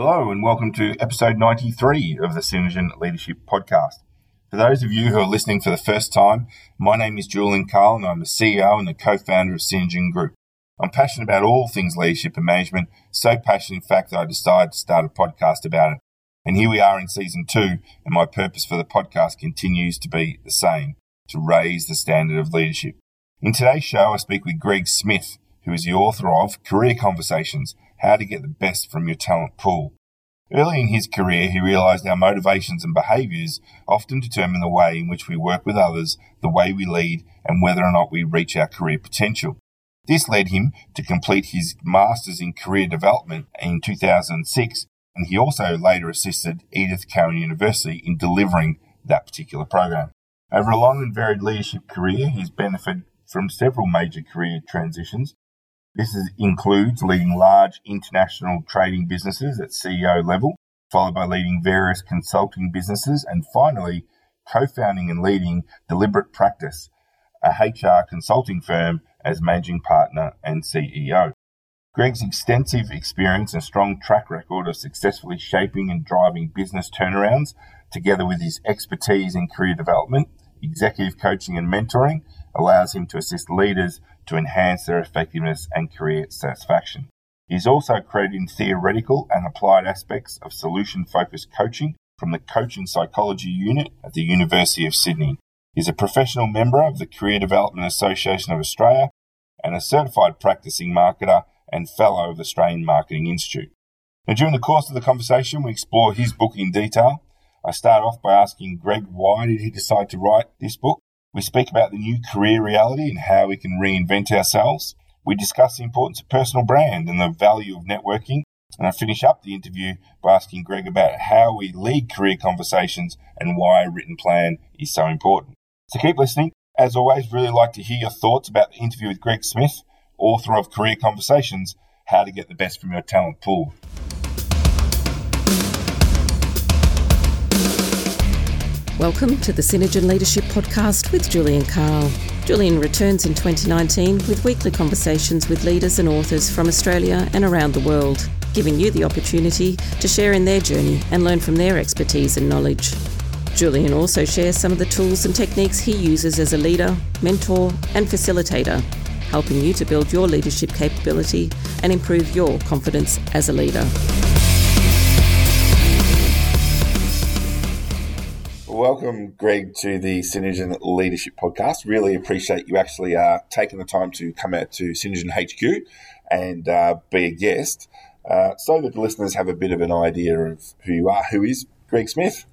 Hello, and welcome to episode 93 of the Synergen Leadership Podcast. For those of you who are listening for the first time, my name is Julian Kyle, and I'm the CEO and the co founder of Synergen Group. I'm passionate about all things leadership and management, so passionate, in fact, that I decided to start a podcast about it. And here we are in season two, and my purpose for the podcast continues to be the same to raise the standard of leadership. In today's show, I speak with Greg Smith, who is the author of Career Conversations How to Get the Best from Your Talent Pool. Early in his career, he realized our motivations and behaviors often determine the way in which we work with others, the way we lead, and whether or not we reach our career potential. This led him to complete his Masters in Career Development in 2006, and he also later assisted Edith Cowan University in delivering that particular program. Over a long and varied leadership career, he's benefited from several major career transitions. This is, includes leading large international trading businesses at CEO level, followed by leading various consulting businesses, and finally, co founding and leading Deliberate Practice, a HR consulting firm, as managing partner and CEO. Greg's extensive experience and strong track record of successfully shaping and driving business turnarounds, together with his expertise in career development, executive coaching, and mentoring, allows him to assist leaders to enhance their effectiveness and career satisfaction. He is also credited in theoretical and applied aspects of solution focused coaching from the Coaching Psychology Unit at the University of Sydney. He is a professional member of the Career Development Association of Australia and a certified practicing marketer and fellow of the Australian Marketing Institute. Now, during the course of the conversation, we explore his book in detail. I start off by asking Greg why did he decide to write this book? We speak about the new career reality and how we can reinvent ourselves. We discuss the importance of personal brand and the value of networking. And I finish up the interview by asking Greg about how we lead career conversations and why a written plan is so important. So keep listening. As always, really like to hear your thoughts about the interview with Greg Smith, author of Career Conversations How to Get the Best from Your Talent Pool. Welcome to the Synergen Leadership Podcast with Julian Kyle. Julian returns in 2019 with weekly conversations with leaders and authors from Australia and around the world, giving you the opportunity to share in their journey and learn from their expertise and knowledge. Julian also shares some of the tools and techniques he uses as a leader, mentor, and facilitator, helping you to build your leadership capability and improve your confidence as a leader. Welcome, Greg, to the Synergen Leadership Podcast. Really appreciate you actually uh, taking the time to come out to Synergen HQ and uh, be a guest uh, so that the listeners have a bit of an idea of who you are. Who is Greg Smith?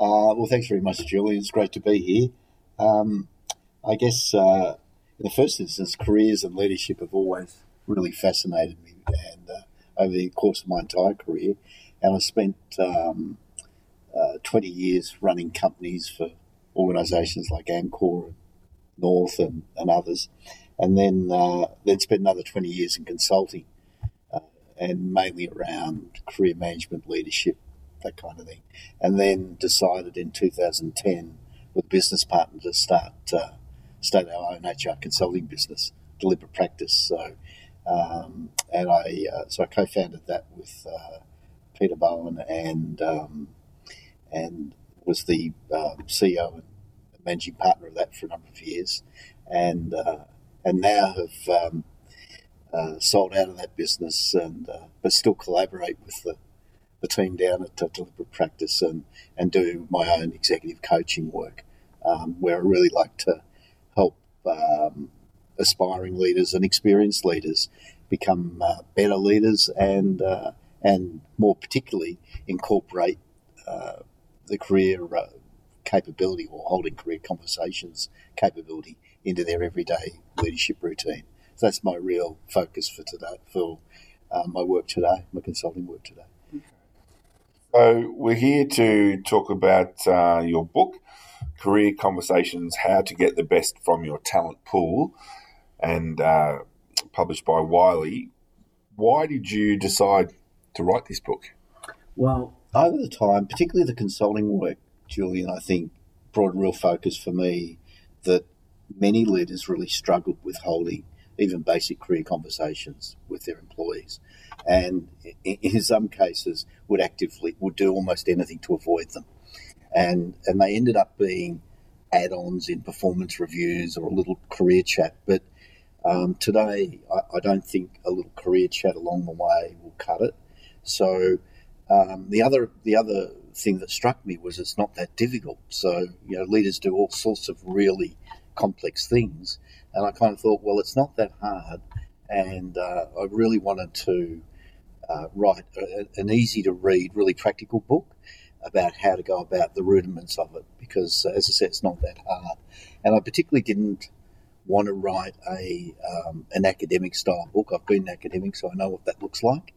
Uh, well, thanks very much, Julie. It's great to be here. Um, I guess uh, in the first instance, careers and leadership have always really fascinated me, and uh, over the course of my entire career, and I spent um, uh, 20 years running companies for organisations like Amcor and North and, and others, and then uh, then spent another 20 years in consulting, uh, and mainly around career management, leadership, that kind of thing, and then decided in 2010 with a business partner to start uh, start our own HR consulting business, Deliberate Practice. So, um, and I uh, so I co-founded that with uh, Peter Bowen and um, and was the um, CEO and managing partner of that for a number of years, and uh, and now have um, uh, sold out of that business, and uh, but still collaborate with the, the team down at Deliberate Practice and and do my own executive coaching work, um, where I really like to help um, aspiring leaders and experienced leaders become uh, better leaders and uh, and more particularly incorporate uh, the career uh, capability or holding career conversations capability into their everyday leadership routine. So that's my real focus for today, for uh, my work today, my consulting work today. So we're here to talk about uh, your book, Career Conversations: How to Get the Best from Your Talent Pool, and uh, published by Wiley. Why did you decide to write this book? Well, over the time, particularly the consulting work, Julian, I think brought a real focus for me that many leaders really struggled with holding even basic career conversations with their employees, and in some cases would actively would do almost anything to avoid them, and and they ended up being add-ons in performance reviews or a little career chat. But um, today, I, I, don't think a little career chat along the way will cut it. So um, the other the other thing that struck me was it's not that difficult. So you know, leaders do all sorts of really complex things, and I kind of thought, well, it's not that hard, and uh, I really wanted to uh, write a, an easy to read, really practical book about how to go about the rudiments of it because, uh, as I said, it's not that hard. And I particularly didn't want to write a um, an academic style book. I've been an academic, so I know what that looks like.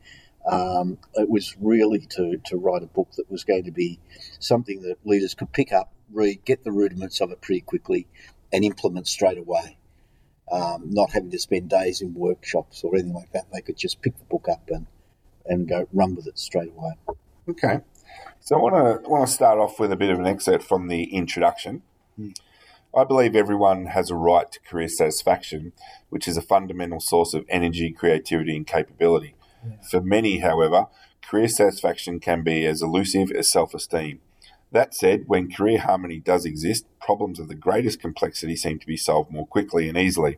Um, it was really to, to write a book that was going to be something that leaders could pick up, read, get the rudiments of it pretty quickly, and implement straight away. Um, not having to spend days in workshops or anything like that. They could just pick the book up and, and go run with it straight away. Okay. So I want to want to start off with a bit of an excerpt from the introduction. Mm. I believe everyone has a right to career satisfaction, which is a fundamental source of energy, creativity, and capability. For many, however, career satisfaction can be as elusive as self esteem. That said, when career harmony does exist, problems of the greatest complexity seem to be solved more quickly and easily.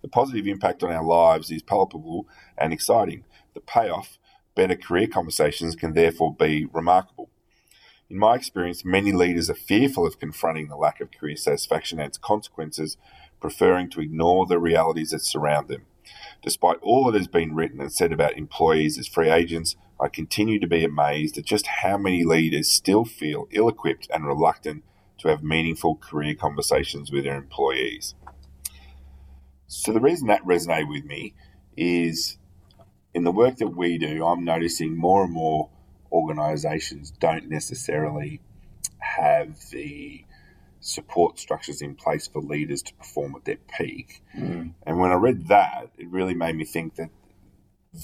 The positive impact on our lives is palpable and exciting. The payoff, better career conversations, can therefore be remarkable. In my experience, many leaders are fearful of confronting the lack of career satisfaction and its consequences, preferring to ignore the realities that surround them. Despite all that has been written and said about employees as free agents, I continue to be amazed at just how many leaders still feel ill equipped and reluctant to have meaningful career conversations with their employees. So, the reason that resonated with me is in the work that we do, I'm noticing more and more organisations don't necessarily have the support structures in place for leaders to perform at their peak. Mm. And when I read that, it really made me think that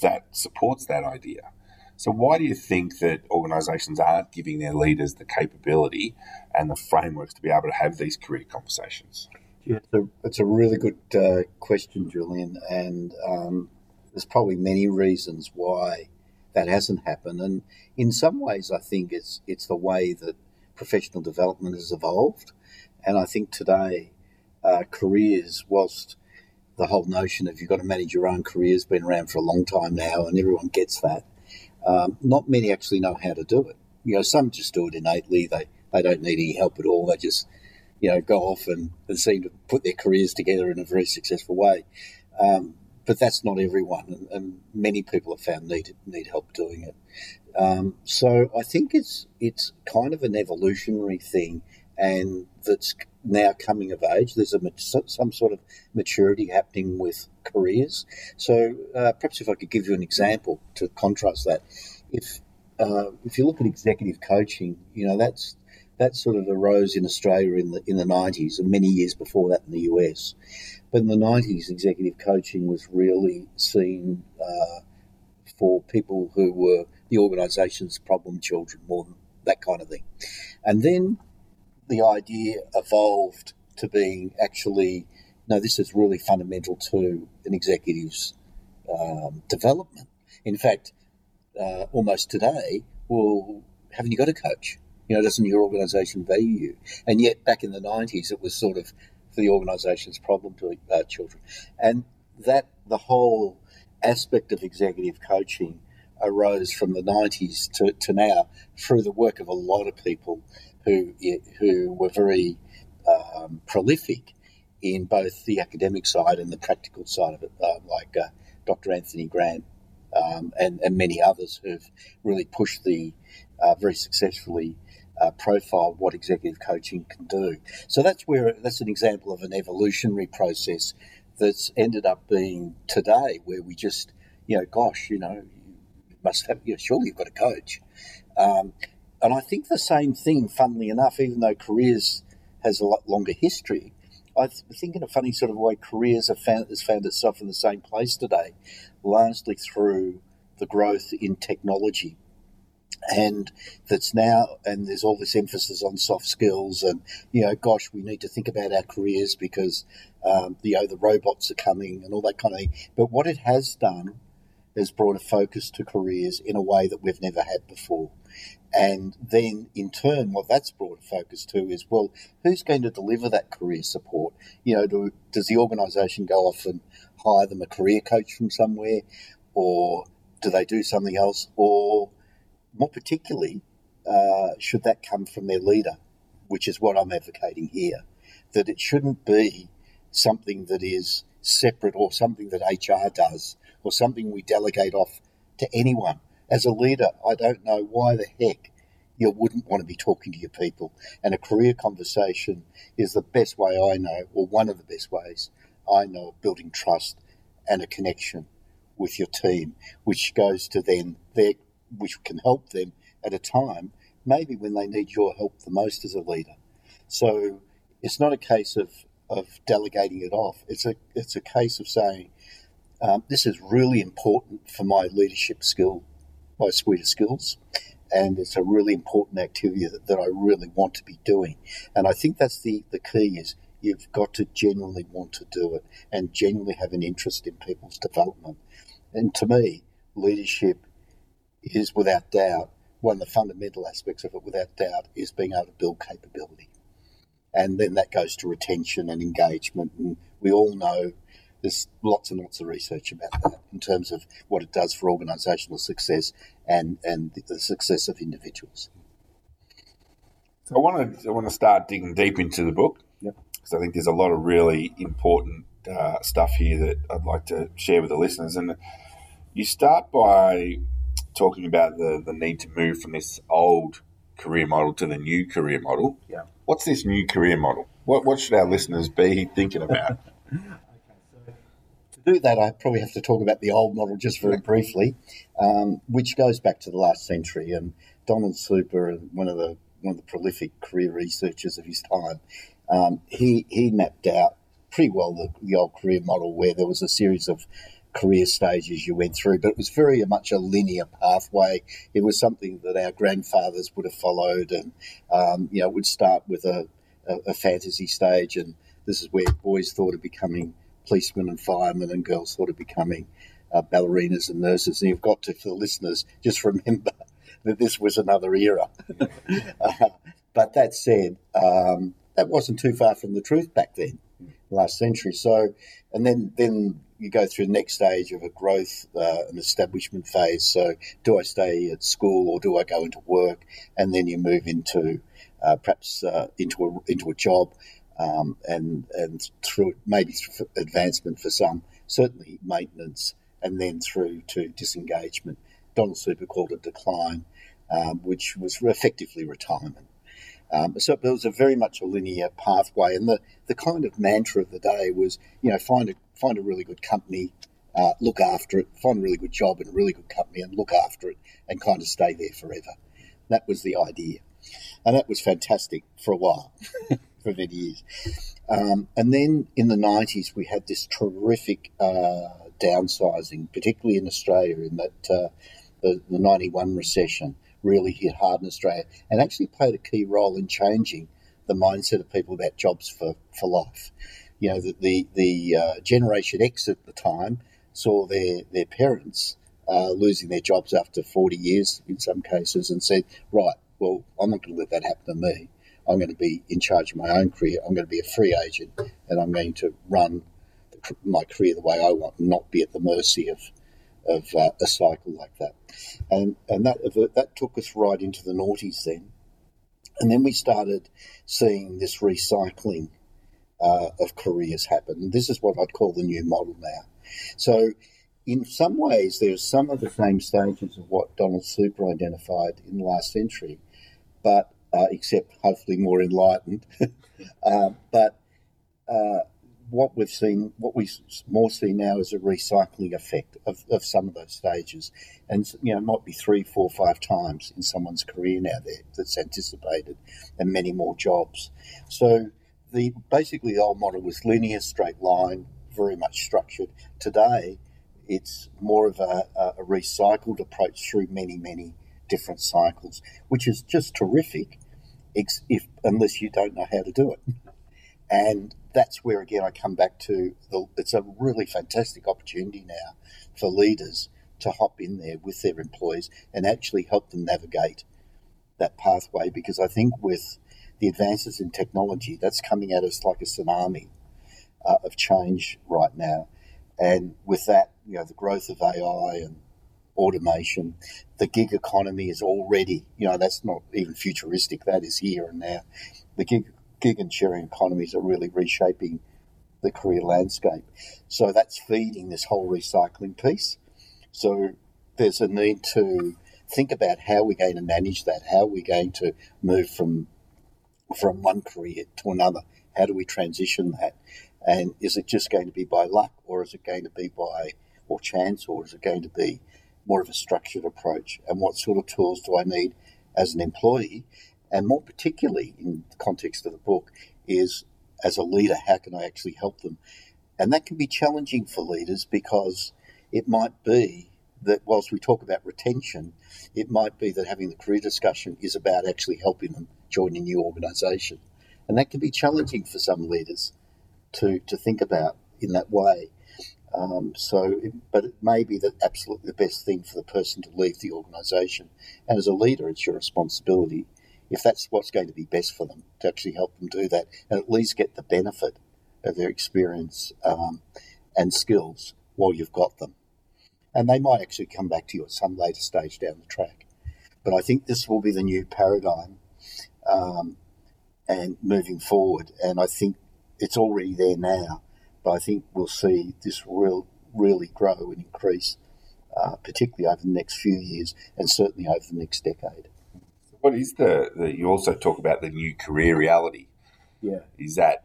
that supports that idea. So, why do you think that organisations aren't giving their leaders the capability and the frameworks to be able to have these career conversations? Yeah, it's a, it's a really good uh, question, Julian. And um, there's probably many reasons why that hasn't happened. And in some ways, I think it's it's the way that professional development has evolved. And I think today, uh, careers, whilst the whole notion of you've got to manage your own career has been around for a long time now, and everyone gets that. Um, not many actually know how to do it. You know, some just do it innately. They they don't need any help at all. They just you know go off and, and seem to put their careers together in a very successful way. Um, but that's not everyone, and, and, many people have found need need help doing it. Um, so I think it's it's kind of an evolutionary thing, and that's now coming of age. There's a some sort of maturity happening with careers. So uh, perhaps if I could give you an example to contrast that, if uh, if you look at executive coaching, you know that's that sort of arose in Australia in the in the 90s and many years before that in the US. But in the 90s, executive coaching was really seen uh, for people who were the organisation's problem children, more than that kind of thing. And then the idea evolved to being actually, no, this is really fundamental to an executive's um, development. In fact, uh, almost today, well, haven't you got a coach? You know, doesn't your organisation value you? And yet, back in the 90s, it was sort of the organisation's problem to uh, children. And that, the whole aspect of executive coaching arose from the 90s to, to now through the work of a lot of people who, who were very um, prolific in both the academic side and the practical side of it, uh, like uh, Dr. Anthony Grant um, and, and many others who've really pushed the uh, very successfully uh, profile what executive coaching can do. So that's where that's an example of an evolutionary process that's ended up being today, where we just, you know, gosh, you know, must have, you know, surely you've got a coach. Um, and I think the same thing, funnily enough, even though careers has a lot longer history, I think in a funny sort of way, careers have found, has found itself in the same place today, largely through the growth in technology and that's now and there's all this emphasis on soft skills and you know gosh we need to think about our careers because Um, you know, the robots are coming and all that kind of thing. But what it has done has brought a focus to careers in a way that we've never had before. And then in turn, what that's brought a focus to is, well, who's going to deliver that career support? You know, do, does the organisation go off and hire them a career coach from somewhere? Or do they do something else? Or more particularly, uh, should that come from their leader, which is what I'm advocating here, that it shouldn't be something that is separate or something that HR does or something we delegate off to anyone. As a leader, I don't know why the heck you wouldn't want to be talking to your people. And a career conversation is the best way I know, or one of the best ways I know of building trust and a connection with your team, which goes to then their, which can help them at a time, maybe when they need your help the most as a leader. So it's not a case of, of delegating it off. It's a it's a case of saying um, this is really important for my leadership skill, my suite of skills, and it's a really important activity that, that I really want to be doing. And I think that's the the key is you've got to genuinely want to do it and genuinely have an interest in people's development. And to me, leadership is without doubt one of the fundamental aspects of it, without doubt, is being able to build capability. And then that goes to retention and engagement. And we all know there's lots and lots of research about that in terms of what it does for organisational success and, and the success of individuals. So I want to I want to start digging deep into the book because yep. I think there's a lot of really important uh, stuff here that I'd like to share with the listeners. And you start by talking about the, the need to move from this old career model to the new career model. Yeah. What's this new career model? What, what should our listeners be thinking about? do that, I probably have to talk about the old model just very briefly, um, which goes back to the last century. And Donald Super, one of the one of the prolific career researchers of his time, um, he he mapped out pretty well the, the old career model where there was a series of career stages you went through, but it was very much a linear pathway. It was something that our grandfathers would have followed, and um, you know, would start with a, a, a, fantasy stage, and this is where boys thought of becoming policemen and firemen, and girls sort of becoming uh, ballerinas and nurses. And you've got to, for the listeners, just remember that this was another era. uh, but that said, um, that wasn't too far from the truth back then, last century. So, and then then you go through the next stage of a growth, uh, an establishment phase. So, do I stay at school or do I go into work? And then you move into uh, perhaps uh, into a into a job, um, and and through maybe through advancement for some, certainly maintenance, and then through to disengagement. Donald Super called it decline, um, which was effectively retirement. Um, so it was a very much a linear pathway, and the, the kind of mantra of the day was, you know, find a find a really good company, uh, look after it, find a really good job in a really good company, and look after it, and kind of stay there forever. That was the idea, and that was fantastic for a while, for many years. Um, and then in the nineties, we had this terrific uh, downsizing, particularly in Australia, in that uh, the, the ninety one recession really hit hard in Australia and actually played a key role in changing the mindset of people about jobs for, for life. You know, the, the, the uh, Generation X at the time saw their, their parents uh, losing their jobs after 40 years in some cases and said, right, well, I'm not going to let that happen to me. I'm going to be in charge of my own career. I'm going to be a free agent and I'm going to run my career the way I want and not be at the mercy of, of uh, a cycle like that. And, and that, that took us right into the noughties then. And then we started seeing this recycling uh, of careers happen. This is what I'd call the new model now. So, in some ways, there's some of the same stages of what Donald Super identified in the last century, but uh, except hopefully more enlightened. uh, but uh, what we've seen, what we more see now is a recycling effect of, of some of those stages. And, you know, it might be three, four, five times in someone's career now that's anticipated and many more jobs. So the basically the old model was linear, straight line, very much structured. Today, it's more of a, a recycled approach through many, many different cycles, which is just terrific, if unless you don't know how to do it. And that's where again I come back to the, it's a really fantastic opportunity now for leaders to hop in there with their employees and actually help them navigate that pathway because I think with the advances in technology that's coming at us like a tsunami uh, of change right now and with that you know the growth of AI and automation the gig economy is already you know that's not even futuristic that is here and now the gig gig and sharing economies are really reshaping the career landscape. So that's feeding this whole recycling piece. So there's a need to think about how we're going to manage that, how we're going to move from from one career to another. How do we transition that? And is it just going to be by luck, or is it going to be by or chance, or is it going to be more of a structured approach? And what sort of tools do I need as an employee? and more particularly in the context of the book, is as a leader, how can I actually help them? And that can be challenging for leaders because it might be that whilst we talk about retention, it might be that having the career discussion is about actually helping them join a new organisation. And that can be challenging for some leaders to, to think about in that way. Um, so, it, but it may be that absolutely the best thing for the person to leave the organisation. And as a leader, it's your responsibility if that's what's going to be best for them, to actually help them do that and at least get the benefit of their experience um, and skills while you've got them. And they might actually come back to you at some later stage down the track. But I think this will be the new paradigm um, and moving forward. And I think it's already there now, but I think we'll see this real, really grow and increase, uh, particularly over the next few years and certainly over the next decade what is the, the you also talk about the new career reality? Yeah. Is that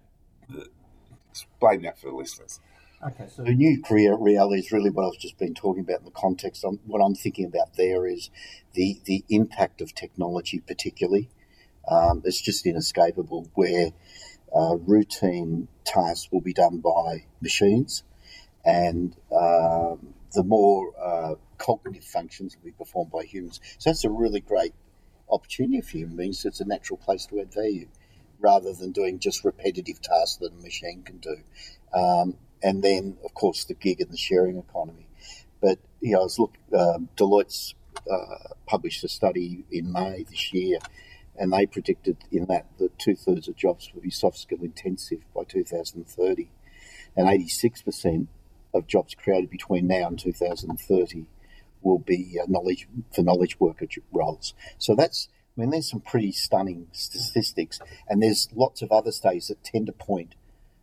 the, explain that for the listeners? Okay, so the new career reality is really what I've just been talking about in the context. I'm, what I'm thinking about there is the the impact of technology, particularly. Um, it's just inescapable where uh, routine tasks will be done by machines, and um, the more uh, cognitive functions will be performed by humans. So that's a really great opportunity for human beings. It's a natural place to add value rather than doing just repetitive tasks that a machine can do. Um, and then, of course, the gig and the sharing economy. But, you know, I was look, um, Deloitte's uh, published a study in May this year, and they predicted in that that two thirds of jobs will be soft skill intensive by 2030, and 86% of jobs created between now and 2030 will be uh, knowledge for knowledge worker roles. So that's I mean, there's some pretty stunning statistics, and there's lots of other studies that tend to point.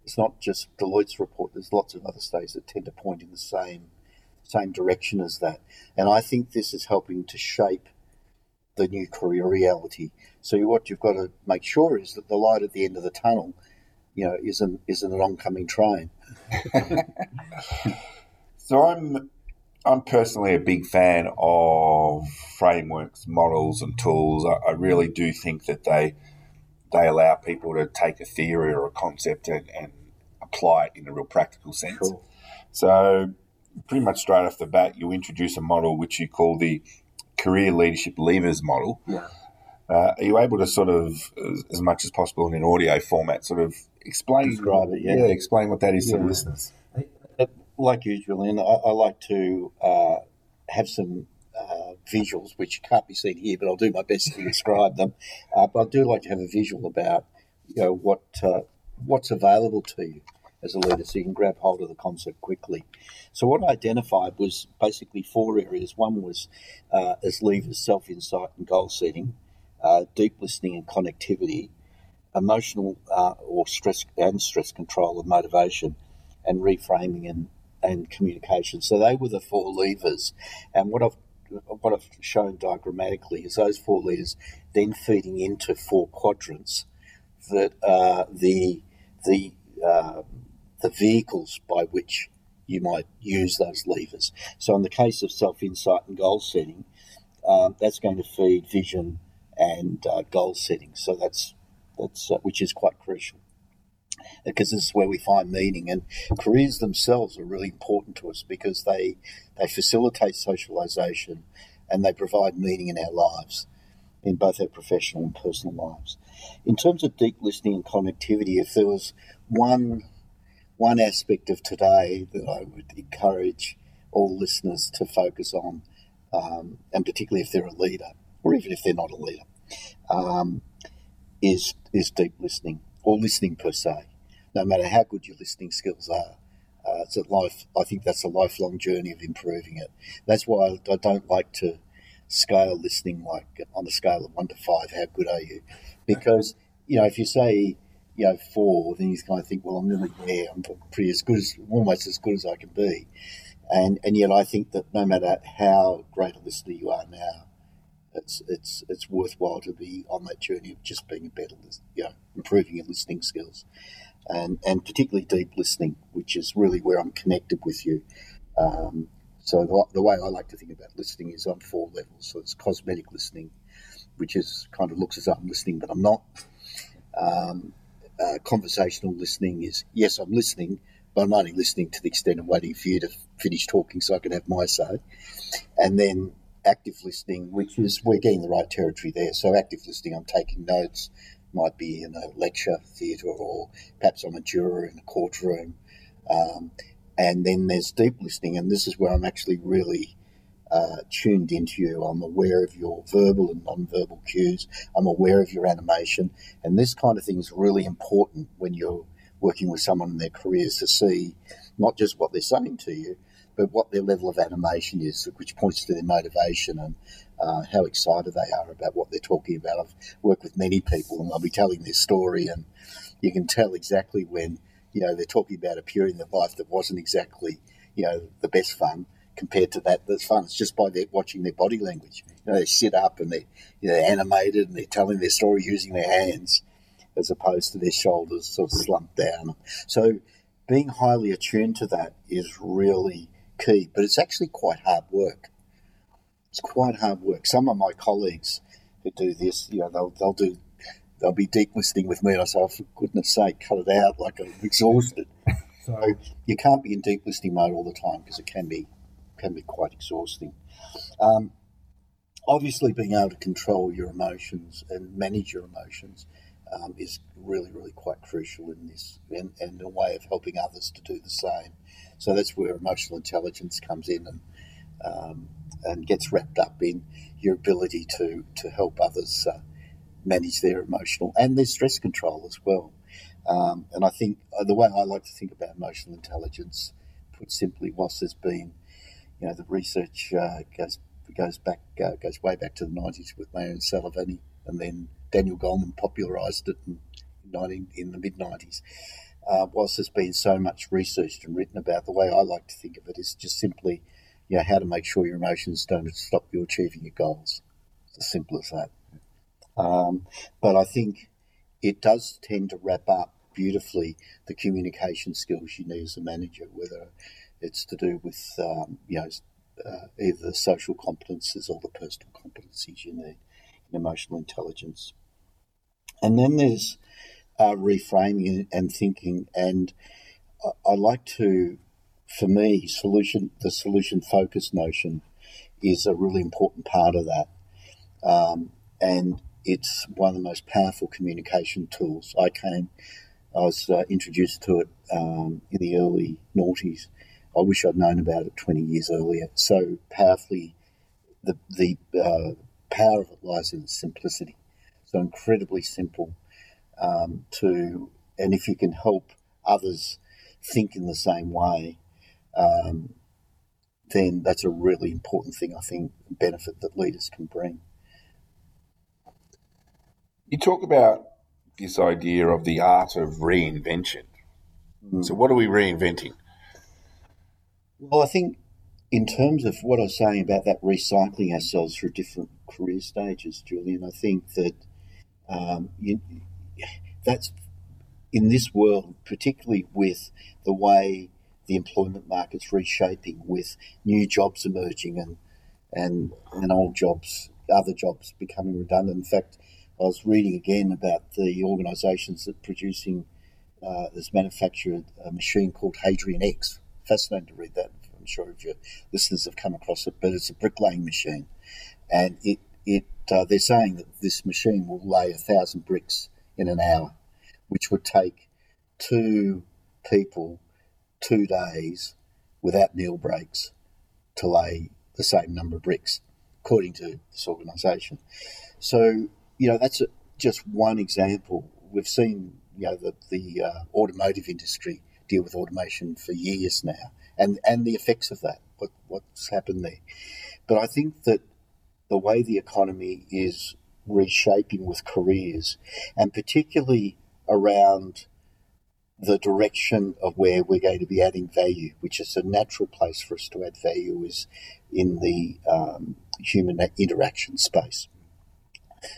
It's not just Deloitte's report. There's lots of other studies that tend to point in the same same direction as that, and I think this is helping to shape the new career reality. So what you've got to make sure is that the light at the end of the tunnel, you know, isn't isn't an oncoming train. so I'm I'm personally a big fan of frameworks, models, and tools. I, I, really do think that they they allow people to take a theory or a concept and, and apply it in a real practical sense. Cool. So, pretty much straight off the bat, you introduce a model which you call the career leadership levers model. Yeah. Uh, are you able to sort of, as, much as possible in an audio format, sort of explain, Describe it, yeah. yeah explain what that is yeah. to the listeners? like usual, and I, I like to uh, have some uh, visuals, which can't be seen here, but I'll do my best to describe them. Uh, but I do like to have a visual about you know what uh, what's available to you as a leader, so you can grab hold of the concept quickly. So what I identified was basically four areas. One was uh, as levers: self-insight and goal setting, uh, deep listening and connectivity, emotional or stress and stress control and motivation, and reframing and and communication. So they were the four levers. And what I've what I've shown diagrammatically is those four levers then feeding into four quadrants that are the the uh, the vehicles by which you might use those levers. So in the case of self insight and goal setting, um, that's going to feed vision and uh, goal setting. So that's that's uh, which is quite crucial because this is where we find meaning. And careers themselves are really important to us because they they facilitate socialization and they provide meaning in our lives. in both our professional and personal lives. In terms of deep listening and connectivity, if there was one one aspect of today that I would encourage all listeners to focus on, um, and particularly if they're a leader, or even if they're not a leader, um, is is deep listening or listening per se. No matter how good your listening skills are, uh, it's a life. I think that's a lifelong journey of improving it. That's why I don't like to scale listening like on a scale of one to five. How good are you? Because you know if you say you know four, then you kind of think, well, I'm nearly there. I'm pretty as good as almost as good as I can be. And and yet I think that no matter how great a listener you are now, it's it's it's worthwhile to be on that journey of just being a better, you know, improving your listening skills, and and particularly deep listening, which is really where I'm connected with you. Um, so the, the, way I like to think about listening is on four levels. So it's cosmetic listening, which is kind of looks as though I'm listening, but I'm not. Um, uh, conversational listening is yes, I'm listening, but I'm only listening to the extent of waiting for you to finish talking so I can have my say. And then active listening, which is we're getting the right territory there. So active listening, I'm taking notes, might be in a lecture theatre or perhaps I'm a juror in a courtroom. Um, and then there's deep listening, and this is where I'm actually really uh, tuned into you. I'm aware of your verbal and non-verbal cues. I'm aware of your animation, and this kind of thing is really important when you're working with someone in their careers to see not just what they're saying to you, but what their level of animation is, which points to their motivation and uh, how excited they are about what they're talking about. I've worked with many people, and they'll be telling their story, and you can tell exactly when you know they're talking about a period in their life that wasn't exactly you know the best fun compared to that that's fun. It's just by their, watching their body language. You know, they sit up and they, you know, they're animated and they're telling their story using their hands as opposed to their shoulders sort of slumped down. So being highly attuned to that is really key, but it's actually quite hard work. It's quite hard work. Some of my colleagues who do this, you know, they'll, they'll do, they'll be deep listening with me and I say, oh, for goodness sake, cut it out, like I'm exhausted. So you can't be in deep listening mode all the time because it can be can be quite exhausting. Um, obviously, being able to control your emotions and manage your emotions um, is really, really quite crucial in this, and, and, a way of helping others to do the same. So that's where emotional intelligence comes in and um, and gets wrapped up in your ability to to help others uh, manage their emotional and their stress control as well. Um, and I think uh, the way I like to think about emotional intelligence, put simply, whilst there's been you know, the research uh, goes goes back uh, goes way back to the nineties with Mayer and Salovey, and then Daniel Goleman popularised it in, 19, in the mid nineties. Uh, whilst there's been so much researched and written about, the way I like to think of it is just simply, you know, how to make sure your emotions don't stop you achieving your goals. It's as simple as that. Um, but I think it does tend to wrap up beautifully the communication skills you need as a manager, whether it's to do with um, you know uh, either the social competences or the personal competencies you need in emotional intelligence. And then there's uh, reframing and thinking, and I, I, like to, for me, solution the solution focused notion is a really important part of that, um, and it's one of the most powerful communication tools. I came, I was uh, introduced to it um, in the early noughties I wish I'd known about it 20 years earlier. So powerfully, the, the uh, power of it lies in its simplicity. So incredibly simple um, to, and if you can help others think in the same way, um, then that's a really important thing, I think, benefit that leaders can bring. You talk about this idea of the art of reinvention. Mm. So, what are we reinventing? Well, I think in terms of what I was saying about that recycling ourselves through different career stages, Julian, I think that um, you, that's in this world, particularly with the way the employment market's reshaping, with new jobs emerging and and and old jobs, other jobs becoming redundant. In fact, I was reading again about the organisations that producing uh, this manufactured a machine called Hadrian X fascinating to read that. I'm sure if your listeners have come across it, but it's a bricklaying machine, and it it uh, they're saying that this machine will lay a thousand bricks in an hour, which would take two people two days without meal breaks to lay the same number of bricks, according to this organisation. So, you know, that's a, just one example. We've seen, you know, the, the uh, automotive industry deal with automation for years now and, and the effects of that, what, what's happened there. But I think that the way the economy is reshaping with careers, and particularly around the direction of where we're going to be adding value, which is a natural place for us to add value, is in the um, human interaction space.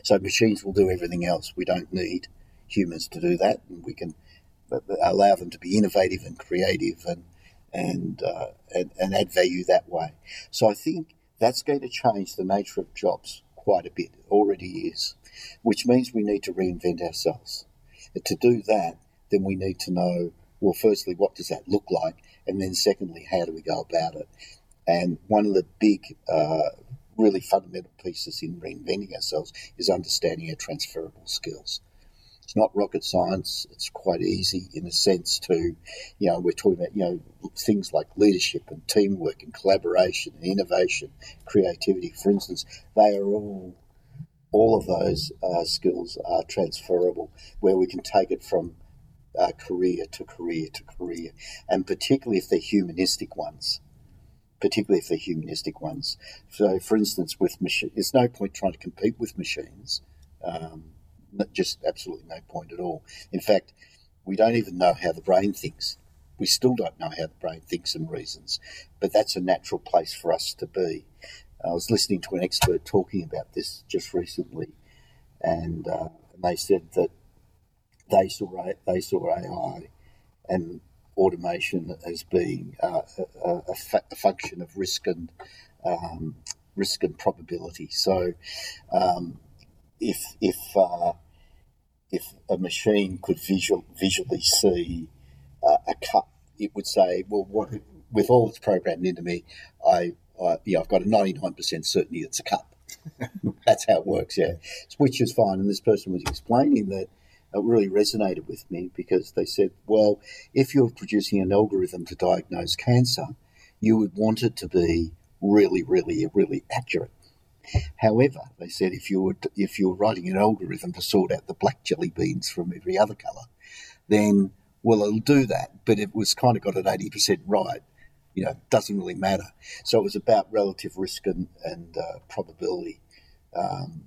So machines will do everything else. We don't need humans to do that, and we can allow them to be innovative and creative and and, uh, and and add value that way. So I think that's going to change the nature of jobs quite a bit. Already is, which means we need to reinvent ourselves. And to do that, then we need to know well, firstly, what does that look like? And then, secondly, how do we go about it? And one of the big, uh, really fundamental pieces in reinventing ourselves is understanding our transferable skills. It's not rocket science. It's quite easy in a sense to, you know, we're talking about, you know, things like leadership and teamwork and collaboration and innovation, creativity. For instance, they are all, all of those uh, skills are transferable where we can take it from uh, career to career to career, and particularly if they're humanistic ones. Particularly if they're humanistic ones. So, for instance, with machines, there's no point trying to compete with machines. Um, just absolutely no point at all. In fact, we don't even know how the brain thinks. We still don't know how the brain thinks and reasons, but that's a natural place for us to be. I was listening to an expert talking about this just recently, and, uh, they said that they saw they saw AI and automation as being uh, a, a, fa- a, function of risk and um, risk and probability. So, um, if if uh, if a machine could visual, visually see uh, a cup, it would say, "Well, what, with all that's programmed into me, I, yeah, I've got a ninety nine percent certainty it's a cup." That's how it works, yeah. Which is fine. And this person was explaining that it really resonated with me because they said, well, if you're producing an algorithm to diagnose cancer, you would want it to be really, really, really accurate. However, they said if you were if you were writing an algorithm to sort out the black jelly beans from every other colour, then well it'll do that, but it was kind of got it eighty percent right. You know, doesn't really matter. So it was about relative risk and, and uh, probability. Um,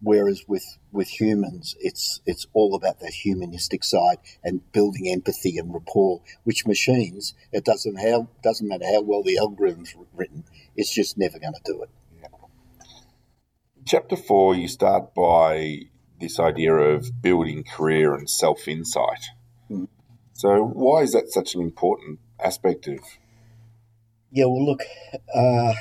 whereas with with humans, it's it's all about that humanistic side and building empathy and rapport. Which machines, it doesn't how doesn't matter how well the algorithm's written, it's just never going to do it chapter four, you start by this idea of building career and self insight. Mm. So, why is that such an important aspect of? Yeah, well, look, uh,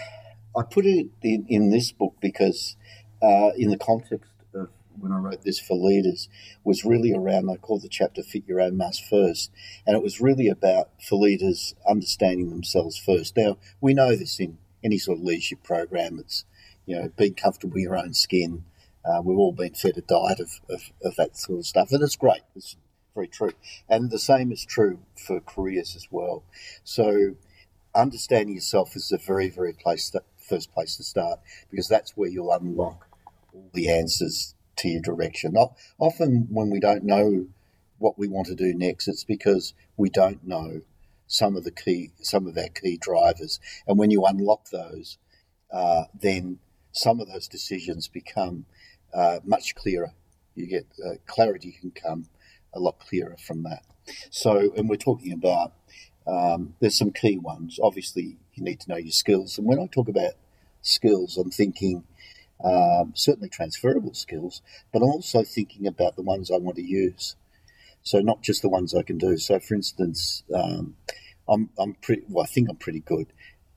I put it in, in this book because, uh, in the context of when I wrote this for leaders, was really around. I called the chapter "Fit Your Own Mask First, and it was really about for leaders understanding themselves first. Now we know this in any sort of leadership program. It's you know, being comfortable in your own skin. Uh, we've all been fed a diet of, of, of, that sort of stuff, and it's great. It's very true. And the same is true for careers as well. So, understanding yourself is the very, very place first place to start because that's where you'll unlock all the answers to your direction. Often, when we don't know what we want to do next, it's because we don't know some of the key, some of our key drivers. And when you unlock those, uh, then some of those decisions become uh, much clearer. You get uh, clarity can come a lot clearer from that. So, and we're talking about um, there's some key ones. Obviously, you need to know your skills. And when I talk about skills, I'm thinking um, certainly transferable skills, but I'm also thinking about the ones I want to use. So, not just the ones I can do. So, for instance, um, I'm, I'm pretty, well, I think I'm pretty good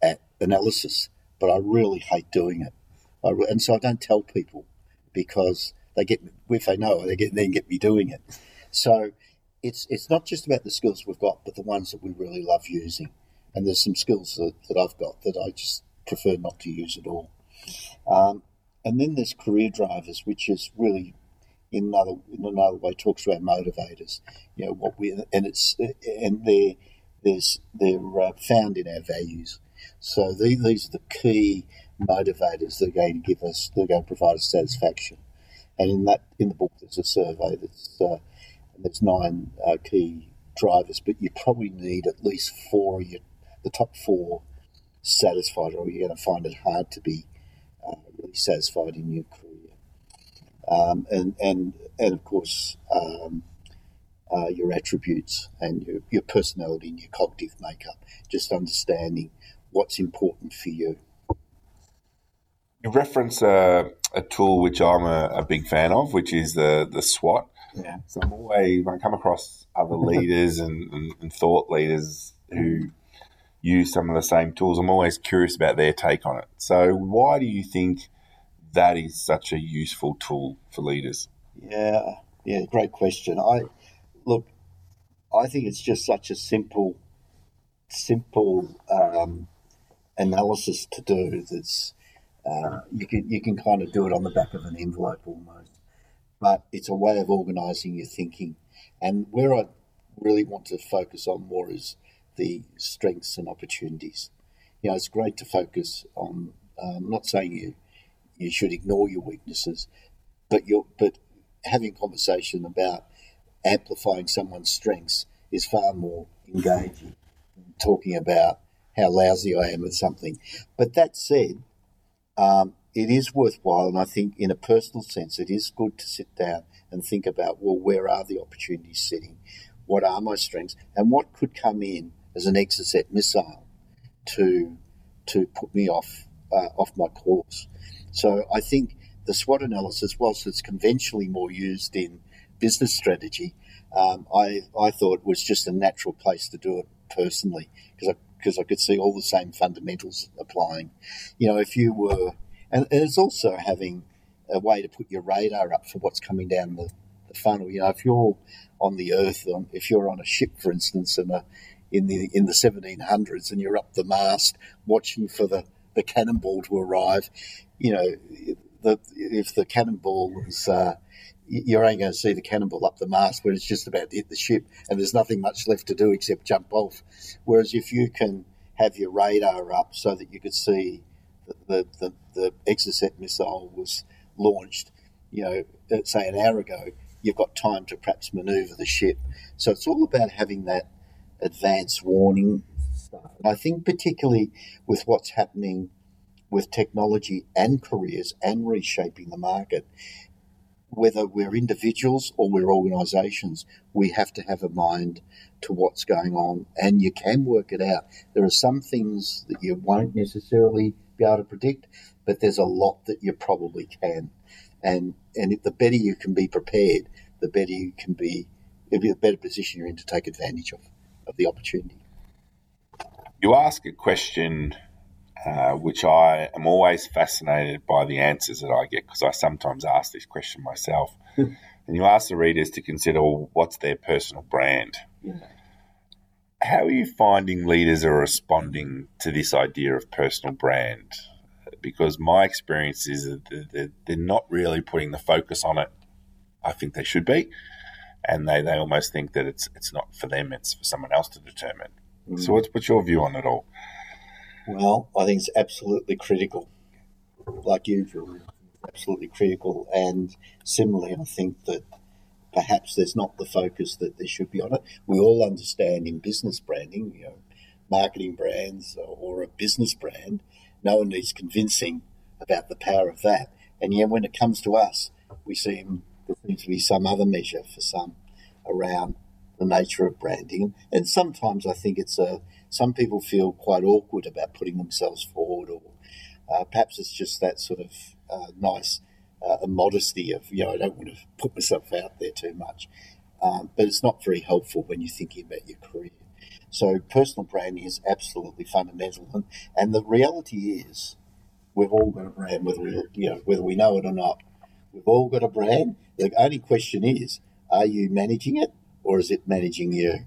at analysis, but I really hate doing it and so I don't tell people because they get if they know they get then get me doing it. So it's it's not just about the skills we've got, but the ones that we really love using. And there's some skills that, that I've got that I just prefer not to use at all. Um, and then there's career drivers, which is really in another in another way talks about motivators. You know what we and it's and they're there's they're uh, found in our values. So the, these are the key motivators that are going to give us they're going to provide us satisfaction. And in that in the book there's a survey that's uh, there's nine uh, key drivers, but you probably need at least four of your the top four satisfied, or you're going to find it hard to be uh, really satisfied in your career. Um, and and and of course um, uh, your attributes and your, your personality and your cognitive makeup, just understanding what's important for you. You reference a, a tool which I'm a, a, big fan of, which is the the SWOT. Yeah. So I'm always when I come across other leaders and, and, and thought leaders who use some of the same tools, I'm always curious about their take on it. So why do you think that is such a useful tool for leaders? Yeah, yeah, great question. I look, I think it's just such a simple, simple um, analysis to do. That's uh, you can you can kind of do it on the back of an envelope almost, but it's a way of organising your thinking. And where I really want to focus on more is the strengths and opportunities. You know, it's great to focus on. Um, I'm not saying you you should ignore your weaknesses, but you but having conversation about amplifying someone's strengths is far more engaging than talking about how lousy I am at something. But that said, um, it is worthwhile, and I think in a personal sense, it is good to sit down and think about well, where are the opportunities sitting? What are my strengths, and what could come in as an Exocet missile to to put me off uh, off my course? So I think the SWOT analysis, whilst it's conventionally more used in business strategy, um, I, I thought was just a natural place to do it personally because I, because I could see all the same fundamentals applying. You know, if you were, and, and it's also having a way to put your radar up for what's coming down the, the funnel. You know, if you're on the earth, if you're on a ship, for instance, and a, in the in the 1700s, and you're up the mast watching for the, the cannonball to arrive, you know, the, if the cannonball is, uh, you're only going to see the cannonball up the mast when it's just about to hit the ship, and there's nothing much left to do except jump off. Whereas if you can have your radar up so that you could see the the, the, the Exocet missile was launched, you know, uh, say an hour ago, you've got time to perhaps manoeuvre the ship. So it's all about having that advance warning I think particularly with what's happening with technology and careers and reshaping the market, whether we're individuals or we're organisations, we have to have a mind to what's going on and you can work it out. There are some things that you won't necessarily be able to predict, but there's a lot that you probably can. And and the better you can be prepared, the better you can be it'll be, the better position you're in to take advantage of, of the opportunity. You ask a question uh, which I am always fascinated by the answers that I get because I sometimes ask this question myself. and you ask the readers to consider well, what's their personal brand. Yeah. How are you finding leaders are responding to this idea of personal brand? Because my experience is that they're not really putting the focus on it. I think they should be, and they, they almost think that it's it's not for them; it's for someone else to determine. Mm. So, what's what's your view on it all? Well, I think it's absolutely critical. Like you, absolutely critical. And similarly, I think that perhaps there's not the focus that there should be on it. We all understand in business branding, you know, marketing brands or a business brand, no one needs convincing about the power of that. And yet, when it comes to us, we seem there seems to be some other measure for some around the nature of branding. And sometimes I think it's a some people feel quite awkward about putting themselves forward, or uh, perhaps it's just that sort of uh, nice uh, modesty of you know I don't want to put myself out there too much. Um, but it's not very helpful when you're thinking about your career. So personal branding is absolutely fundamental, and, and the reality is we've all got a brand, whether we you know whether we know it or not. We've all got a brand. The only question is, are you managing it or is it managing you?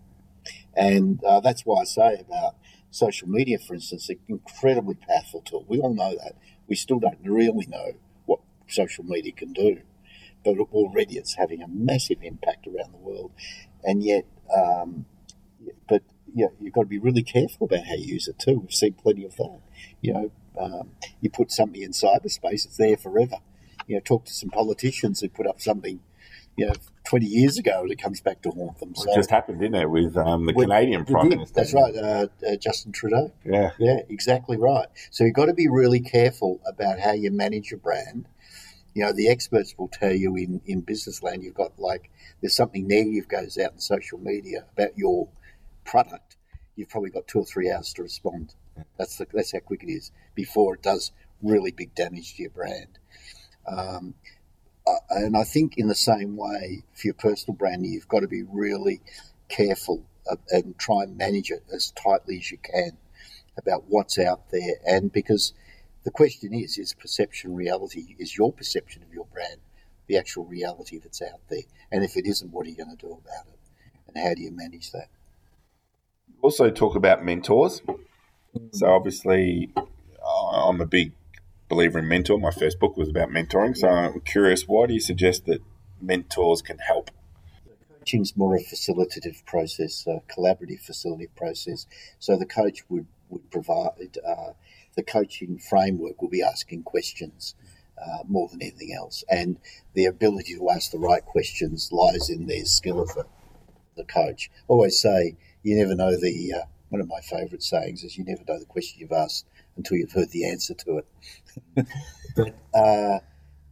And uh, that's why I say about social media, for instance, an incredibly powerful tool. We all know that. We still don't really know what social media can do. But already it's having a massive impact around the world. And yet, um, but yeah, you've got to be really careful about how you use it too. We've seen plenty of that. You know, um, you put something in cyberspace, it's there forever. You know, talk to some politicians who put up something, you know, 20 years ago and it comes back to haunt them. So, it just happened, didn't it, with um, the Canadian Prime Minister? That's right, uh, uh, Justin Trudeau. Yeah. Yeah, exactly right. So you've got to be really careful about how you manage your brand. You know, the experts will tell you in, in business land, you've got like, there's something negative goes out in social media about your product, you've probably got two or three hours to respond. That's the, that's how quick it is before it does really big damage to your brand. Um, and I think in the same way for your personal branding, you've got to be really careful and try and manage it as tightly as you can about what's out there. And because the question is, is perception reality? Is your perception of your brand the actual reality that's out there? And if it isn't, what are you going to do about it? And how do you manage that? Also, talk about mentors. So, obviously, I'm a big believer in mentor. My first book was about mentoring. So I'm curious, why do you suggest that mentors can help? Coaching is more a facilitative process, a collaborative facilitative process. So the coach would, would provide uh, the coaching framework will be asking questions uh, more than anything else. And the ability to ask the right questions lies in their skill of the, coach. Always say, you never know the, uh, one of my favourite sayings is you never know the question you've asked until you've heard the answer to it. but uh,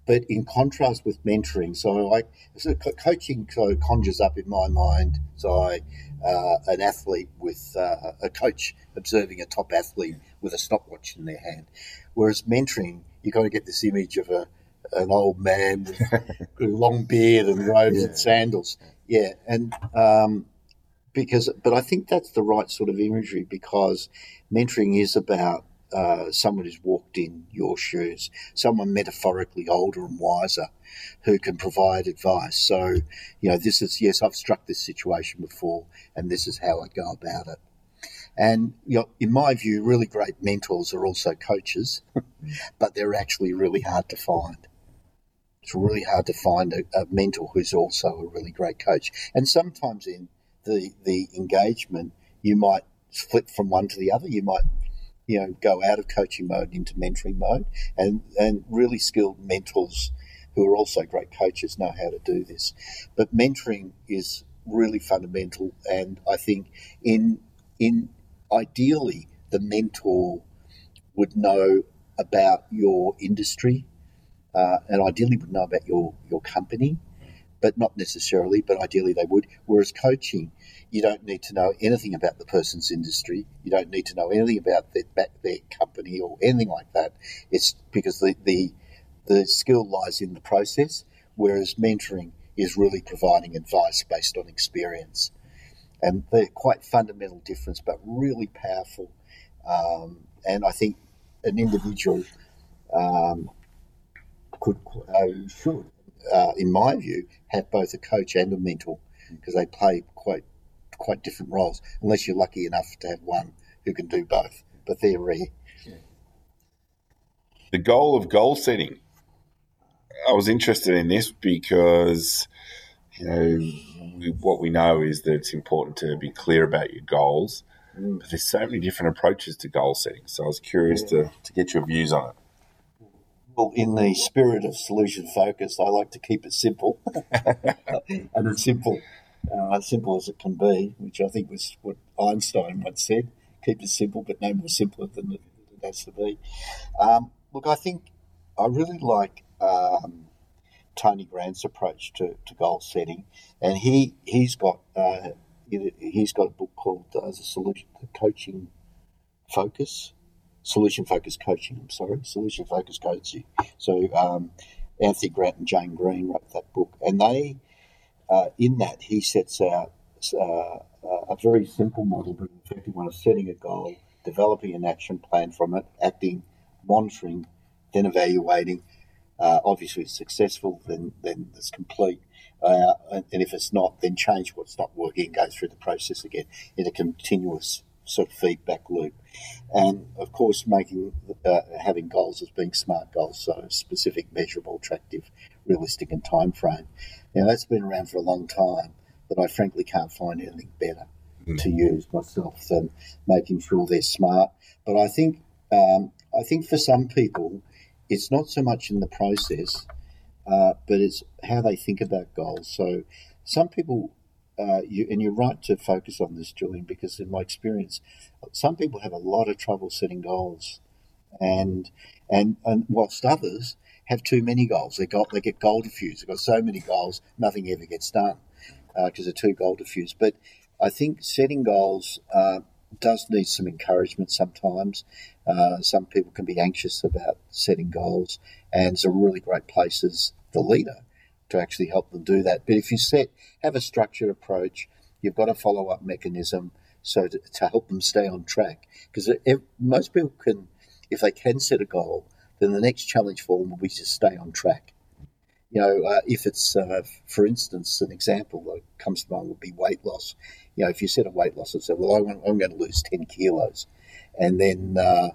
but in contrast with mentoring, so like so coaching so conjures up in my mind so I, uh, an athlete with uh, a coach observing a top athlete with a stopwatch in their hand, whereas mentoring you got to get this image of a an old man with a long beard and robes yeah. and sandals, yeah, and um, because but I think that's the right sort of imagery because mentoring is about uh, someone who's walked in your shoes, someone metaphorically older and wiser who can provide advice. So, you know, this is, yes, I've struck this situation before and this is how I go about it. And, you know, in my view, really great mentors are also coaches, but they're actually really hard to find. It's really hard to find a, a mentor who's also a really great coach. And sometimes in the, the engagement, you might flip from one to the other. You might you know, go out of coaching mode into mentoring mode. And, and really skilled mentors who are also great coaches know how to do this. But mentoring is really fundamental. And I think in, in ideally, the mentor would know about your industry uh, and ideally would know about your, your company, but not necessarily, but ideally they would. Whereas coaching, you don't need to know anything about the person's industry. You don't need to know anything about their their company or anything like that. It's because the, the the skill lies in the process, whereas mentoring is really providing advice based on experience. And they're quite fundamental difference, but really powerful. Um, and I think an individual um, could uh, should, uh, in my view, have both a coach and a mentor because they play quite quite different roles, unless you're lucky enough to have one who can do both. But they're rare. The goal of goal setting. I was interested in this because, you know, what we know is that it's important to be clear about your goals. Mm. But there's so many different approaches to goal setting. So I was curious yeah. to, to get your views on it. Well, in the spirit of solution focus, I like to keep it simple. and it's simple uh, as simple as it can be, which I think was what Einstein once said keep it simple, but no more simpler than it, has to be. Um, look, I think I really like um, Tony Grant's approach to, to goal setting, and he, he's got. Uh, he's got a book called uh, the Solution the Coaching Focus, Solution Focus Coaching. I'm sorry, Solution Focus Coaching. So um, Anthony Grant and Jane Greene wrote that book, and they uh, in that, he sets out uh, a very simple model, but effective one of setting a goal, developing an action plan from it, acting, monitoring, then evaluating. Uh, obviously, it's successful, then then it's complete. And, and, if it's not, then change what's not working go through the process again in a continuous sort of feedback loop. And of course, making uh, having goals as being smart goals, so specific, measurable, attractive, realistic, and time frame. Now that's been around for a long time, but I frankly can't find anything better mm. to use myself than making sure they're smart. But I think um, I think for some people, it's not so much in the process, uh, but it's how they think about goals. So some people uh, you, and you're right to focus on this, Julian, because in my experience, some people have a lot of trouble setting goals, and and and whilst others have too many goals, they got they get goal diffused. They've got so many goals, nothing ever gets done because uh, they're too goal diffused. But I think setting goals uh, does need some encouragement sometimes. Uh, some people can be anxious about setting goals, and it's a really great place as the leader to actually help them do that. But if you set have a structured approach, you've got a follow up mechanism so to, to, help them stay on track. Because most people can, if they can set a goal, then the next challenge for them will be to stay on track. You know, uh, if it's, uh, for instance, an example that comes to mind would be weight loss. You know, if you set a weight loss and say, well, I am going to lose 10 kilos, and then, uh,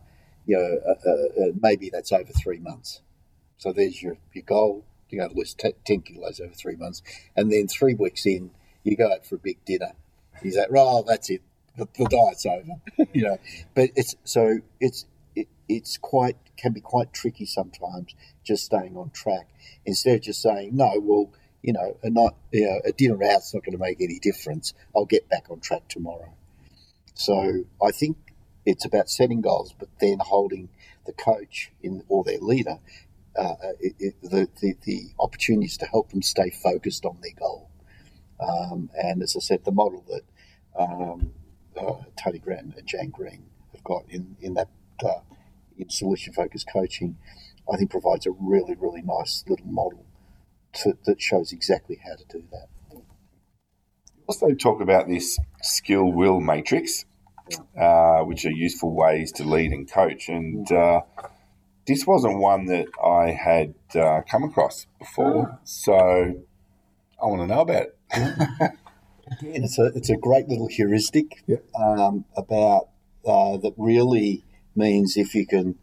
you know, uh, uh, uh, maybe that's over three months. So there's your, your goal to lose t- 10 kilos over three months. And then three weeks in, you go out for a big dinner. He's like, oh, that's it. The, the diet's over, you know. But it's so it's it, it's quite can be quite tricky sometimes just staying on track instead of just saying no. Well, you know, a not you know, a dinner out's not going to make any difference. I'll get back on track tomorrow. So I think it's about setting goals, but then holding the coach in or their leader uh, it, it, the, the, the, opportunities to help them stay focused on their goal. Um, and as I said, the model that um, uh, Tony Grant and Jan Green have got in, in that uh, in solution focused coaching, I think provides a really, really nice little model to, that shows exactly how to do that. Also, talk about this skill will matrix, uh, which are useful ways to lead and coach. And uh, this wasn't one that I had uh, come across before, oh. so I want to know about it. Again, it's a it's a great little heuristic um, about uh, that really means if you can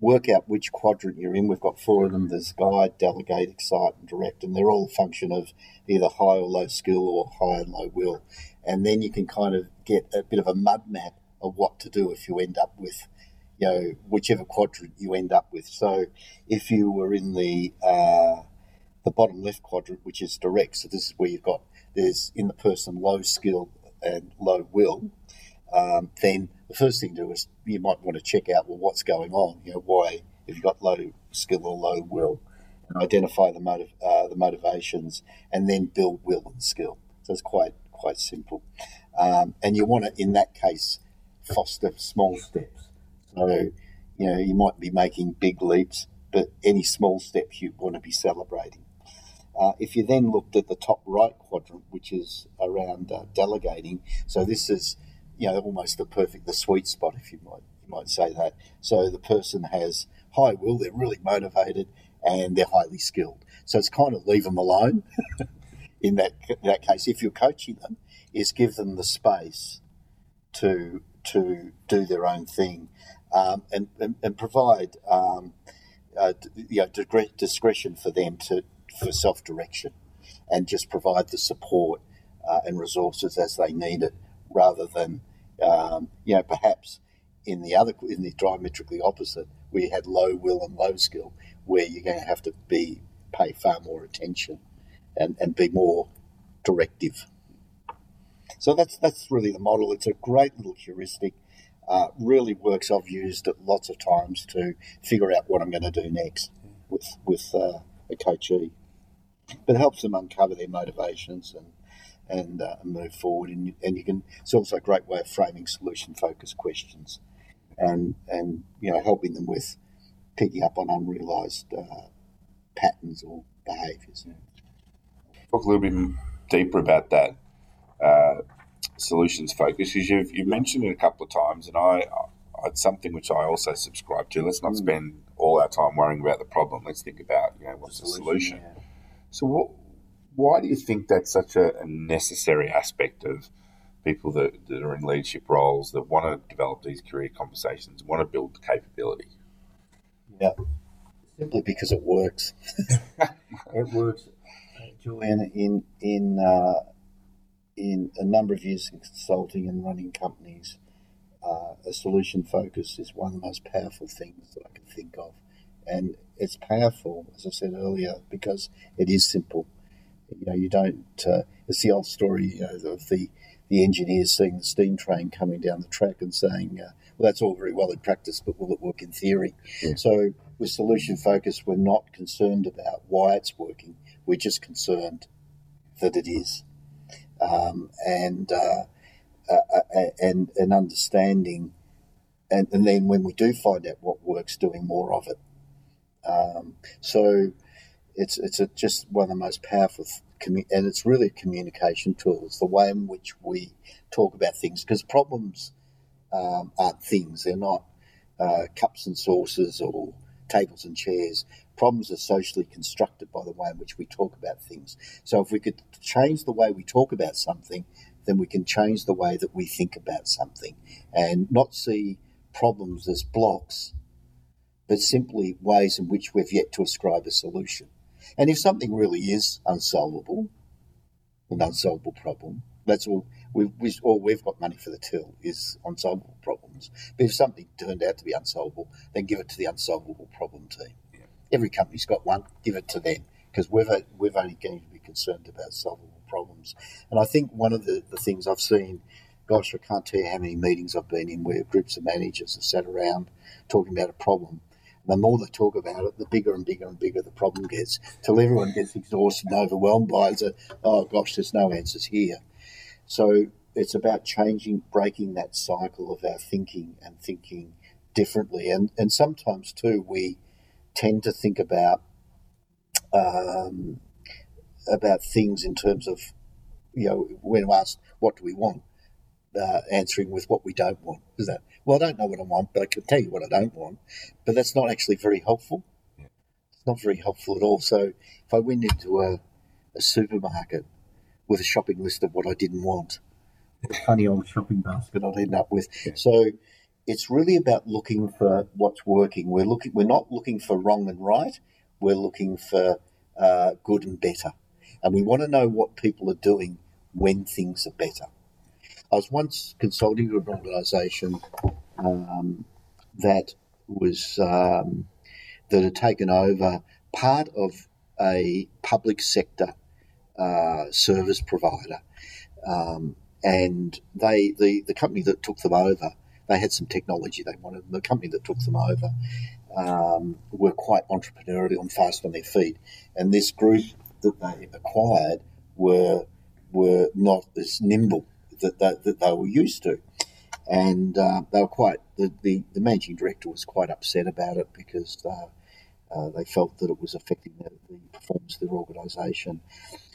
work out which quadrant you're in. We've got four of them. There's guide, delegate, excite, and direct, and they're all a function of either high or low skill or high and low will. And then you can kind of get a bit of a mud map of what to do if you end up with you know, whichever quadrant you end up with. So if you were in the uh, the bottom left quadrant, which is direct, so this is where you've got there's in the person low skill and low will, um, then the first thing to do is you might want to check out well what's going on. You know, why have you got low skill or low will, and identify the motive, uh, the motivations, and then build will and skill. So it's quite quite simple, um, and you want to in that case foster small steps. So, you know, you might be making big leaps, but any small steps you want to be celebrating. Uh, if you then looked at the top right quadrant, which is around uh, delegating, so this is, you know, almost the perfect, the sweet spot, if you might you might say that. So the person has high will, they're really motivated, and they're highly skilled. So it's kind of leave them alone. in that that case, if you're coaching them, is give them the space to to do their own thing um, and, and, and, provide um, uh, you know, discretion for them to for self direction, and just provide the support uh, and resources as they need it, rather than um, you know perhaps in the other in the diametrically opposite, where you had low will and low skill, where you're going to have to be pay far more attention and, and be more directive. So that's that's really the model. It's a great little heuristic uh, really works. I've used it lots of times to figure out what I'm going to do next with with uh, a coachee. But it helps them uncover their motivations and and uh, move forward. And, and you can. It's also a great way of framing solution focused questions, and and you know helping them with picking up on unrealised uh, patterns or behaviours. Talk a little bit deeper about that uh, solutions focus is you've, you've mentioned it a couple of times, and I, I, it's something which I also subscribe to. Let's not mm. spend all our time worrying about the problem. Let's think about you know what's the solution. The solution. Yeah. So, what, why do you think that's such a, a necessary aspect of people that, that are in leadership roles that want to develop these career conversations, want to build the capability? Yeah, simply because it works. it works, Julian. In in uh, in a number of years in consulting and running companies, uh, a solution focus is one of the most powerful things that I can think of, and it's powerful, as I said earlier, because it is simple. You know, you don't. Uh, it's the old story you know, of the the engineers seeing the steam train coming down the track and saying, uh, well, that's all very well in practice, but will it work in theory? Yeah. So with solution focus, we're not concerned about why it's working. We're just concerned that it is. Um, and, uh, uh, uh and, and understanding, and, and then when we do find out what works, doing more of it. Um, so it's, it's a, just one of the most powerful and it's really a communication tool. It's the way in which we talk about things because problems um, aren't things. They're not uh, cups and saucers or tables and chairs. Problems are socially constructed by the way in which we talk about things. So if we could change the way we talk about something, then we can change the way that we think about something and not see problems as blocks, but simply ways in which we've yet to ascribe a solution. And if something really is unsolvable, an unsolvable problem, that's all. We, we, all we've got money for the till is unsolvable problems. But if something turned out to be unsolvable, then give it to the unsolvable problem team. Every company's got one. Give it to them because we've we've only going to be concerned about solvable problems. And I think one of the, the things I've seen, gosh, I can't tell you how many meetings I've been in where groups of managers have sat around talking about a problem the more they talk about it, the bigger and bigger and bigger the problem gets, till everyone gets exhausted and overwhelmed by it. oh gosh, there's no answers here. So it's about changing, breaking that cycle of our thinking and thinking differently. And and sometimes too, we tend to think about um, about things in terms of you know when asked what do we want, uh, answering with what we don't want. Is that well, I don't know what I want, but I can tell you what I don't want. But that's not actually very helpful. Yeah. It's not very helpful at all. So if I went into a, a supermarket with a shopping list of what I didn't want, funny old shopping basket I'd end up with. Yeah. So it's really about looking for what's working. We're looking. We're not looking for wrong and right. We're looking for uh, good and better, and we want to know what people are doing when things are better. I was once consulting with an organisation um, that was um, that had taken over part of a public sector uh, service provider, um, and they the the company that took them over they had some technology they wanted. and The company that took them over um, were quite entrepreneurial and fast on their feet, and this group that they acquired were were not as nimble that they, that they were used to. And uh, they were quite, the, the, the, managing director was quite upset about it because uh, uh, they felt that it was affecting the, the performance of their organisation.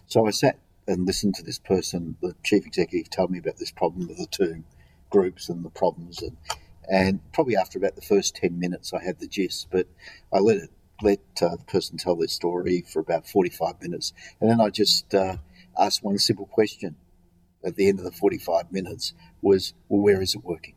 So I sat and listened to this person, the chief executive, tell me about this problem with the two groups and the problems. And, and probably after about the first 10 minutes, I had the gist, but I let it let uh, the person tell their story for about 45 minutes. And then I just uh, asked one simple question at the end of the 45 minutes was, well, where is it working?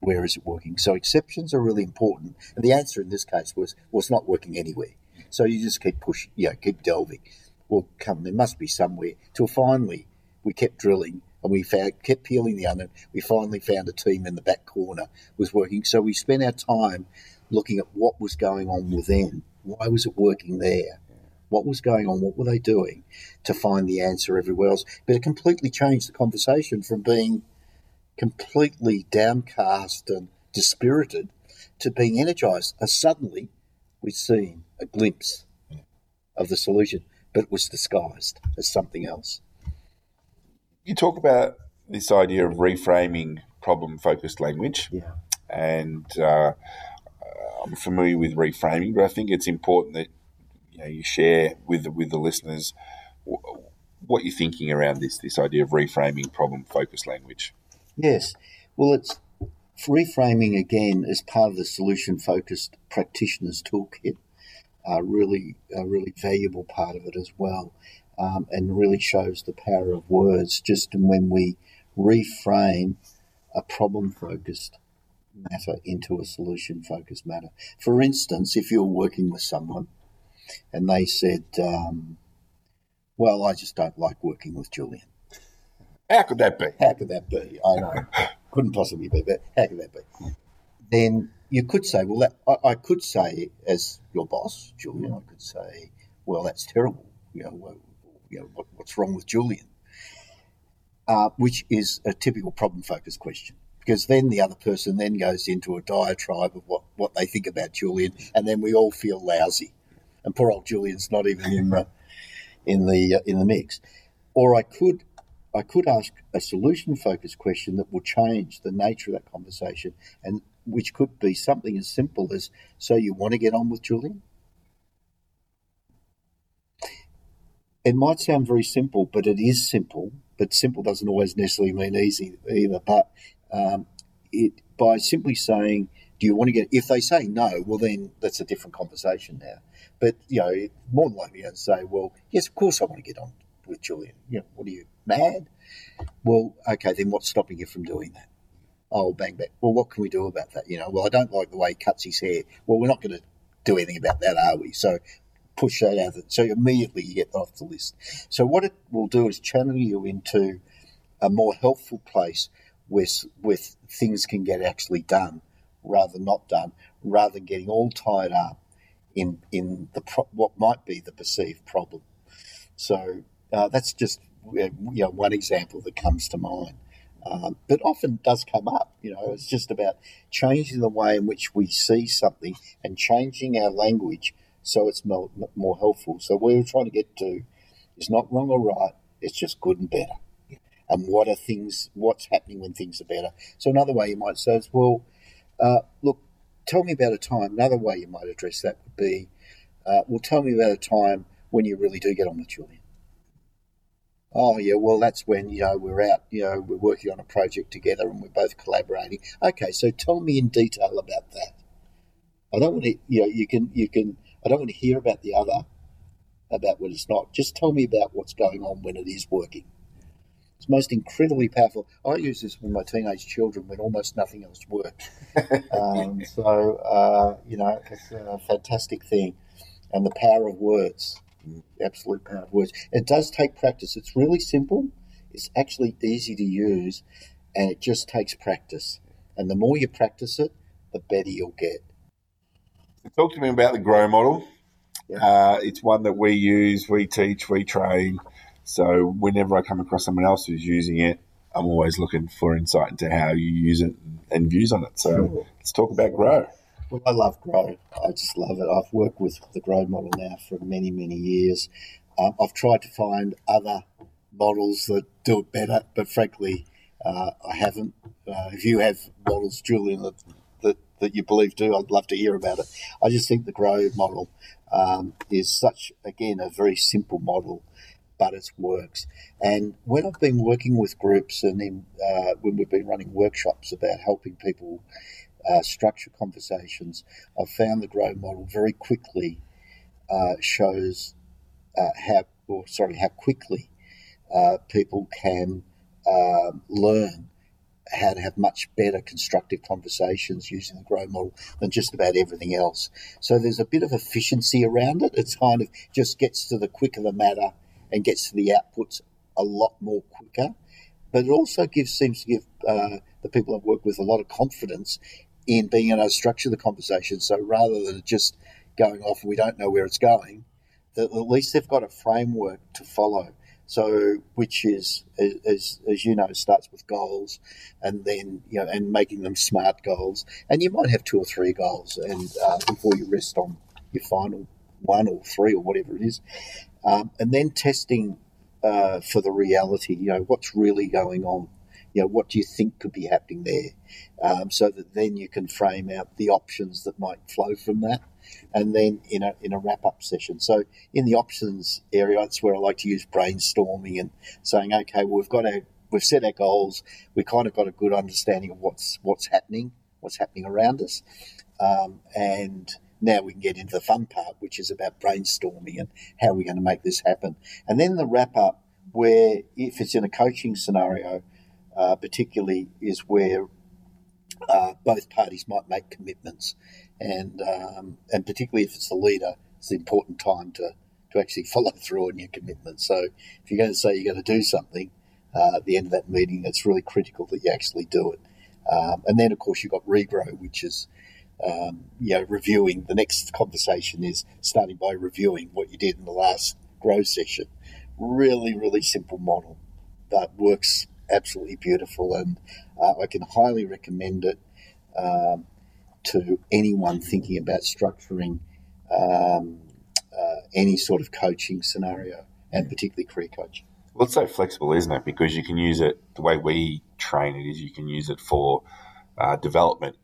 Where is it working? So exceptions are really important. And the answer in this case was, well, it's not working anywhere. So you just keep pushing, you know, keep delving. Well, come, there must be somewhere. Till finally, we kept drilling and we found, kept peeling the onion. We finally found a team in the back corner was working. So we spent our time looking at what was going on with them. Why was it working there? what was going on, what were they doing to find the answer everywhere else. But it completely changed the conversation from being completely downcast and dispirited to being energized. As suddenly we'd seen a glimpse of the solution, but it was disguised as something else. You talk about this idea of reframing problem focused language. Yeah. And uh, I'm familiar with reframing, but I think it's important that you know you share with the, with the listeners what you're thinking around this this idea of reframing problem focused language. Yes, well, it's reframing again as part of the solution focused practitioners toolkit. A really, a really valuable part of it as well. Um, and really shows the power of words just when we reframe a problem focused matter into a solution focused matter. For instance, if you're working with someone and they said, um, Well, I just don't like working with Julian. How could that be? How could that be? I know. Couldn't possibly be, but how could that be? Then you could say, Well, that, I, I could say, as your boss, Julian, I could say, Well, that's terrible. You know, you know what, what's wrong with Julian? Uh, which is a typical problem focused question because then the other person then goes into a diatribe of what, what they think about Julian, and then we all feel lousy. And poor old Julian's not even in the in the uh, in the mix. Or I could I could ask a solution focused question that will change the nature of that conversation, and which could be something as simple as, "So you want to get on with Julian?" It might sound very simple, but it is simple. But simple doesn't always necessarily mean easy either. But um, it by simply saying, "Do you want to get?" If they say no, well, then that's a different conversation now. But you know, more than likely, to say, "Well, yes, of course, I want to get on with Julian." You know, what are you mad? Well, okay, then what's stopping you from doing that? Oh, bang bang. Well, what can we do about that? You know, well, I don't like the way he cuts his hair. Well, we're not going to do anything about that, are we? So push that out. of it. So immediately you get off the list. So what it will do is channel you into a more helpful place with with things can get actually done rather than not done, rather than getting all tied up in in the pro- what might be the perceived problem. So uh, that's just you know one example that comes to mind. Um, but often does come up. You know, it's just about changing the way in which we see something and changing our language so it's more, more helpful. So where we're trying to get to is not wrong or right. It's just good and better and what are things, what's happening when things are better. So another way you might say is, well, uh, look, tell me about a time. Another way you might address that would be, uh, well, tell me about a time when you really do get on with Julian. Oh yeah, well that's when you know we're out, you know we're working on a project together and we're both collaborating. Okay, so tell me in detail about that. I don't want to, you know, you can, you can. I don't want to hear about the other, about when it's not. Just tell me about what's going on when it is working. It's most incredibly powerful. I use this with my teenage children when almost nothing else worked. um, so, uh, you know, it's a fantastic thing. And the power of words, absolute power of words. It does take practice. It's really simple, it's actually easy to use, and it just takes practice. And the more you practice it, the better you'll get. Talk to me about the GROW model. Yeah. Uh, it's one that we use, we teach, we train. So whenever I come across someone else who's using it, I'm always looking for insight into how you use it and views on it. So sure. let's talk about Grow. Well, I love Grow. I just love it. I've worked with the Grow model now for many, many years. Um, I've tried to find other models that do it better, but frankly, uh, I haven't. Uh, if you have models, Julian, that, that, you believe do, I'd love to hear about it. I just think the Grow model um, is such, again, a very simple model but it works. And when I've been working with groups and in, uh, when we've been running workshops about helping people uh, structure conversations, I've found the Grow model very quickly uh, shows uh, how, or sorry, how quickly uh, people can um, learn how to have much better constructive conversations using the grow model than just about everything else. So there's a bit of efficiency around it. It kind of just gets to the quicker the matter and gets to the outputs a lot more quicker. But it also gives seems to give uh, the people I've worked with a lot of confidence in being able to structure the conversation. So rather than just going off and we don't know where it's going, that at least they've got a framework to follow. So, which is, as, as you know, starts with goals, and then you know, and making them smart goals. And you might have two or three goals, and uh, before you rest on your final one or three or whatever it is, um, and then testing uh, for the reality. You know, what's really going on? You know, what do you think could be happening there? Um, so that then you can frame out the options that might flow from that. And then in a, in a wrap up session. So in the options area, that's where I like to use brainstorming and saying, okay, well, we've got our, we've set our goals. We kind of got a good understanding of what's, what's happening, what's happening around us. Um, and now we can get into the fun part, which is about brainstorming and how we're going to make this happen. And then the wrap up, where if it's in a coaching scenario, uh, particularly, is where uh, both parties might make commitments, and um, and particularly if it's the leader, it's the important time to to actually follow through on your commitment. So if you're going to say you're going to do something uh, at the end of that meeting, it's really critical that you actually do it. Um, and then, of course, you've got regrow, which is um, you know reviewing. The next conversation is starting by reviewing what you did in the last grow session. Really, really simple model that works absolutely beautiful, and uh, I can highly recommend it um, to anyone thinking about structuring um, uh, any sort of coaching scenario, and particularly career coaching. Well, it's so flexible, isn't it? Because you can use it the way we train it is you can use it for uh, development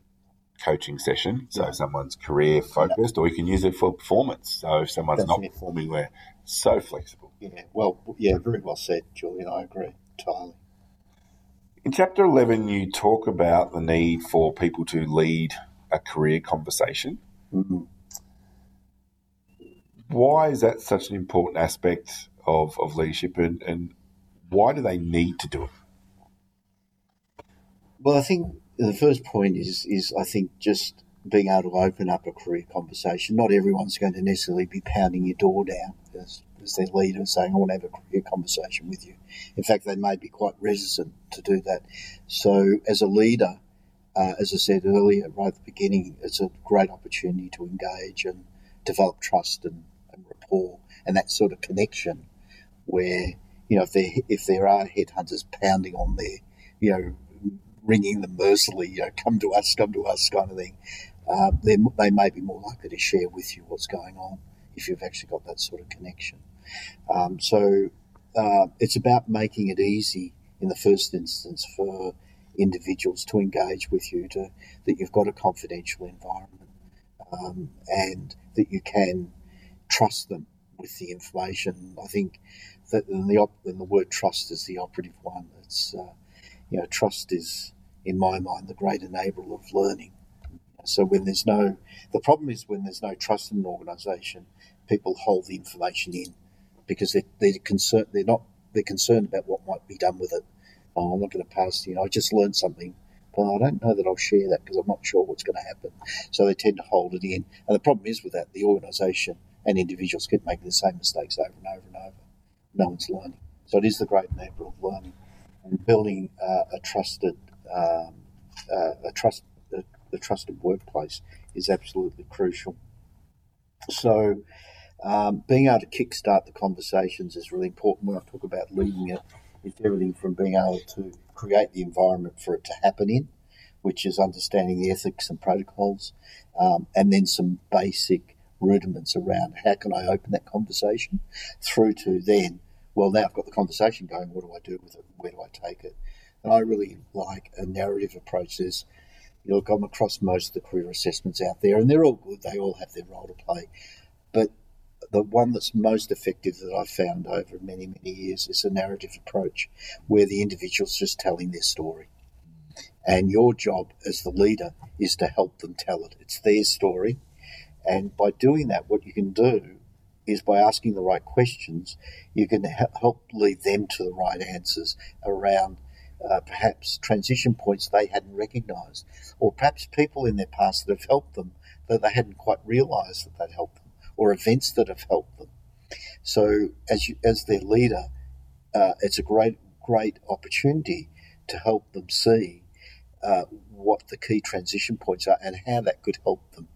coaching session. So yeah. someone's career focused, yeah. or you can use it for performance. So if someone's That's not it. performing, we're so flexible. Yeah, well, yeah, very well said, Julian. I agree entirely. In chapter 11, you talk about the need for people to lead a career conversation. Mm-hmm. Why is that such an important aspect of, of leadership and, and why do they need to do it? Well, I think the first point is is I think just being able to open up a career conversation. Not everyone's going to necessarily be pounding your door down as, as their leader saying, I want to have a career conversation with you. In fact, they may be quite reticent to do that. So, as a leader, uh, as I said earlier, right at the beginning, it's a great opportunity to engage and develop trust and, and rapport and that sort of connection where you know if there if there are headhunters pounding on there, you know, ringing them mercilessly, you know, come to us, come to us, kind of thing. Uh, they they may be more likely to share with you what's going on if you've actually got that sort of connection. Um, so uh, it's about making it easy in the first instance for individuals to engage with you, to that you've got a confidential environment, um, and that you can trust them with the information. I think that in the op- the word trust is the operative one. It's uh, you know trust is in my mind the great enabler of learning. So when there's no, the problem is when there's no trust in an organisation, people hold the information in because they're, they're concerned. They're not. They're concerned about what might be done with it. Oh, I'm not going to pass. You know, I just learned something, but I don't know that I'll share that because I'm not sure what's going to happen. So they tend to hold it in. And the problem is with that, the organisation and individuals keep making the same mistakes over and over and over. No one's learning. So it is the great enabler of learning and building uh, a trusted, um, uh, a trust, a, trusted workplace is absolutely crucial. So um, being able to kickstart the conversations is really important. When I talk about leading it, it's everything from being able to create the environment for it to happen in, which is understanding the ethics and protocols, um, and then some basic rudiments around how can I open that conversation through to then, well, now I've got the conversation going, what do I do with it? Where do I take it? And I really like a narrative approach. There's, you know, I'm across most of the career assessments out there, and they're all good. They all have their role to play. But the one that's most effective that I've found over many, many years is a narrative approach where the individual's just telling their story. And your job as the leader is to help them tell it. It's their story. And by doing that, what you can do is by asking the right questions, you can help lead them to the right answers around uh, perhaps transition points they hadn't recognized, or perhaps people in their past that have helped them that they hadn't quite realized that they'd helped them, or events that have helped them. So, as, you, as their leader, uh, it's a great, great opportunity to help them see uh, what the key transition points are and how that could help them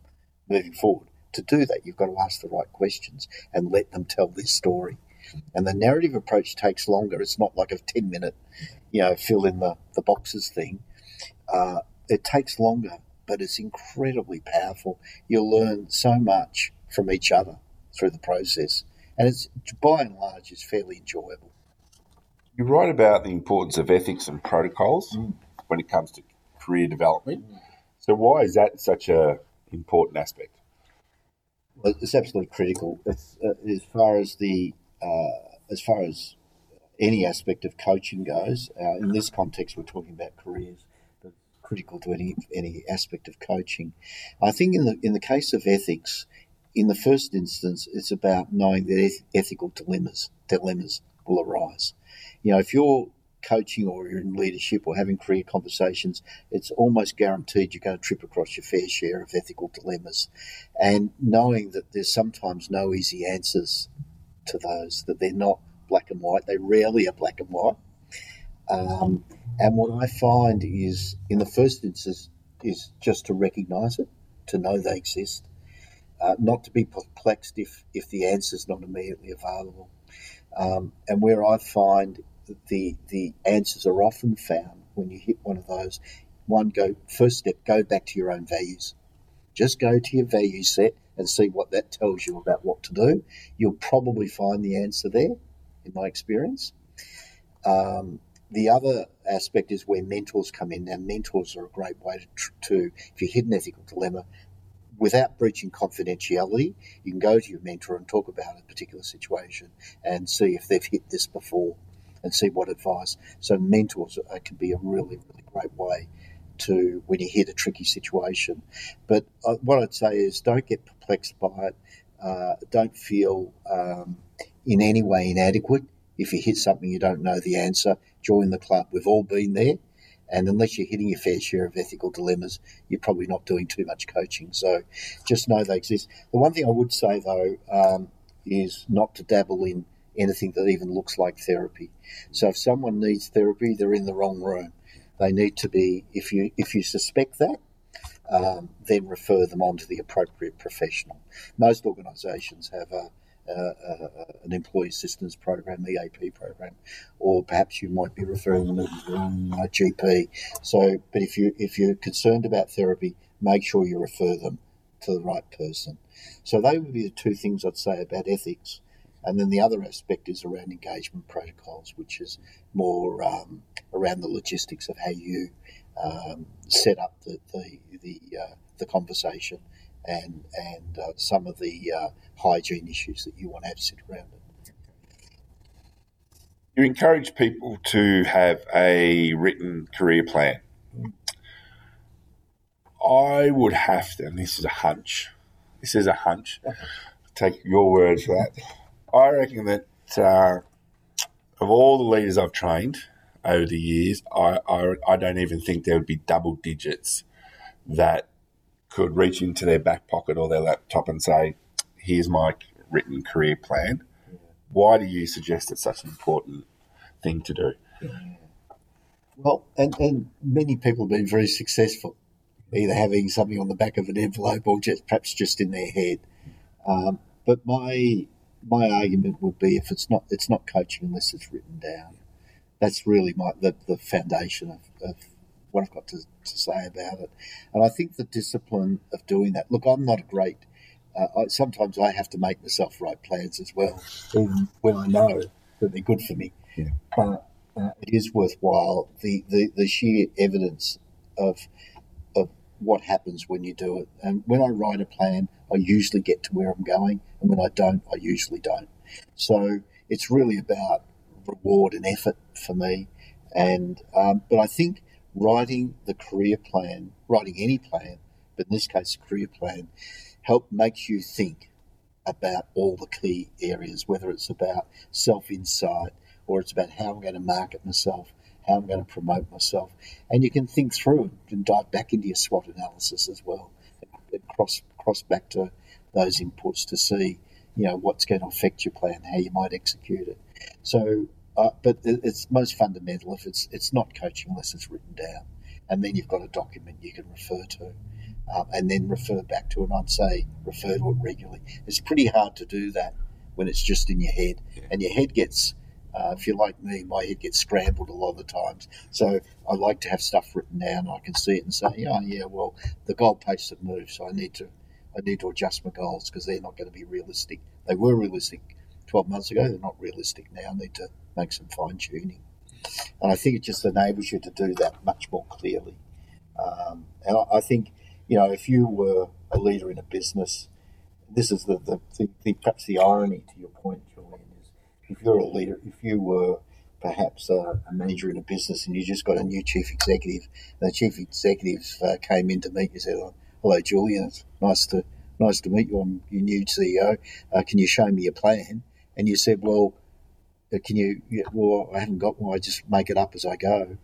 moving forward. To do that, you've got to ask the right questions and let them tell their story. And the narrative approach takes longer. It's not like a 10 minute, you know, fill in the, the boxes thing. Uh, it takes longer, but it's incredibly powerful. You'll learn so much from each other through the process. And it's, by and large, it's fairly enjoyable. You write about the importance of ethics and protocols mm. when it comes to career development. Mm. So, why is that such a important aspect? Well, it's absolutely critical. It's, uh, as far as the uh, as far as any aspect of coaching goes, uh, in this context, we're talking about careers. But critical to any any aspect of coaching. I think in the in the case of ethics, in the first instance, it's about knowing that ethical dilemmas dilemmas will arise. You know, if you're coaching or you're in leadership or having career conversations, it's almost guaranteed you're going to trip across your fair share of ethical dilemmas. And knowing that there's sometimes no easy answers to those, that they're not black and white, they rarely are black and white. Um, and what I find is, in the first instance, is just to recognise it, to know they exist, uh, not to be perplexed if, if the answer is not immediately available. Um, and where I find the the answers are often found when you hit one of those. One go first step, go back to your own values. Just go to your value set and see what that tells you about what to do. You'll probably find the answer there, in my experience. Um, the other aspect is where mentors come in. Now, mentors are a great way to, to if you hit an ethical dilemma, without breaching confidentiality, you can go to your mentor and talk about a particular situation and see if they've hit this before and see what advice. So mentors can be a really, really great way to when you hit a tricky situation. But uh, what I'd say is don't get perplexed by it. Uh, don't feel um, in any way inadequate. If you hit something you don't know the answer, join the club. We've all been there. And unless you're hitting your fair share of ethical dilemmas, you're probably not doing too much coaching. So just know they exist. The one thing I would say, though, um, is not to dabble in anything that even looks like therapy. So if someone needs therapy, they're in the wrong room. They need to be, if you if you suspect that, um, then refer them on to the appropriate professional. Most organisations have a, an employee assistance program, EAP program, or perhaps you might be referring them to a GP. So, but if you if you're concerned about therapy, make sure you refer them to the right person. So they would be the two things I'd say about ethics. And then the other aspect is around engagement protocols, which is more um, around the logistics of how you um, set up the the the, uh, the conversation and and uh, some of the uh, hygiene issues that you want to have sit around it. You encourage people to have a written career plan. I would have to, and this is a hunch. This is a hunch. Take your word for that. I reckon that uh, of all the leaders I've trained over the years, I, I, I don't even think there would be double digits that could reach into their back pocket or their laptop and say, "Here's my written career plan." Why do you suggest it's such an important thing to do? Well, and, and many people have been very successful, either having something on the back of an envelope or just perhaps just in their head. Um, but my my argument would be if it's not it's not coaching unless it's written down. That's really my the, the foundation of, of what I've got to, to say about it. And I think the discipline of doing that. Look, I'm not a great. Uh, I, sometimes I have to make myself write plans as well, even when I know that they're good for me. Yeah. But uh, it is worthwhile. The, the, the sheer evidence of of what happens when you do it. And when I write a plan, I usually get to where I'm going, and when I don't, I usually don't. So it's really about reward and effort for me. And um, but I think writing the career plan, writing any plan, but in this case, a career plan, help makes you think about all the key areas, whether it's about self insight or it's about how I'm going to market myself, how I'm going to promote myself. And you can think through and dive back into your SWOT analysis as well and cross cross back to those inputs to see, you know, what's going to affect your plan, how you might execute it. So, uh, but it's most fundamental if it's it's not coaching unless it's written down, and then you've got a document you can refer to. Um, and then refer back to it. I'd say refer to it regularly. It's pretty hard to do that when it's just in your head, yeah. and your head gets uh, if you're like me, my head gets scrambled a lot of the times. So I like to have stuff written down. I can see it and say, oh yeah, well the goalposts have moved, so I need to I need to adjust my goals because they're not going to be realistic. They were realistic 12 months ago. They're not realistic now. Need to make some fine tuning. And I think it just enables you to do that much more clearly. Um, and I, I, think, you know, if you were a leader in a business, this is the, the, the, the perhaps the irony to your point, Julian, is if you're a leader, if you were perhaps a, a, manager in a business and you just got a new chief executive. And the chief executive uh, came in to meet you, and said, oh, "Hello, Julian. It's nice to nice to meet you. I'm your new CEO. Uh, can you show me your plan?" And you said, "Well, uh, can you? Well, I haven't got one. I just make it up as I go."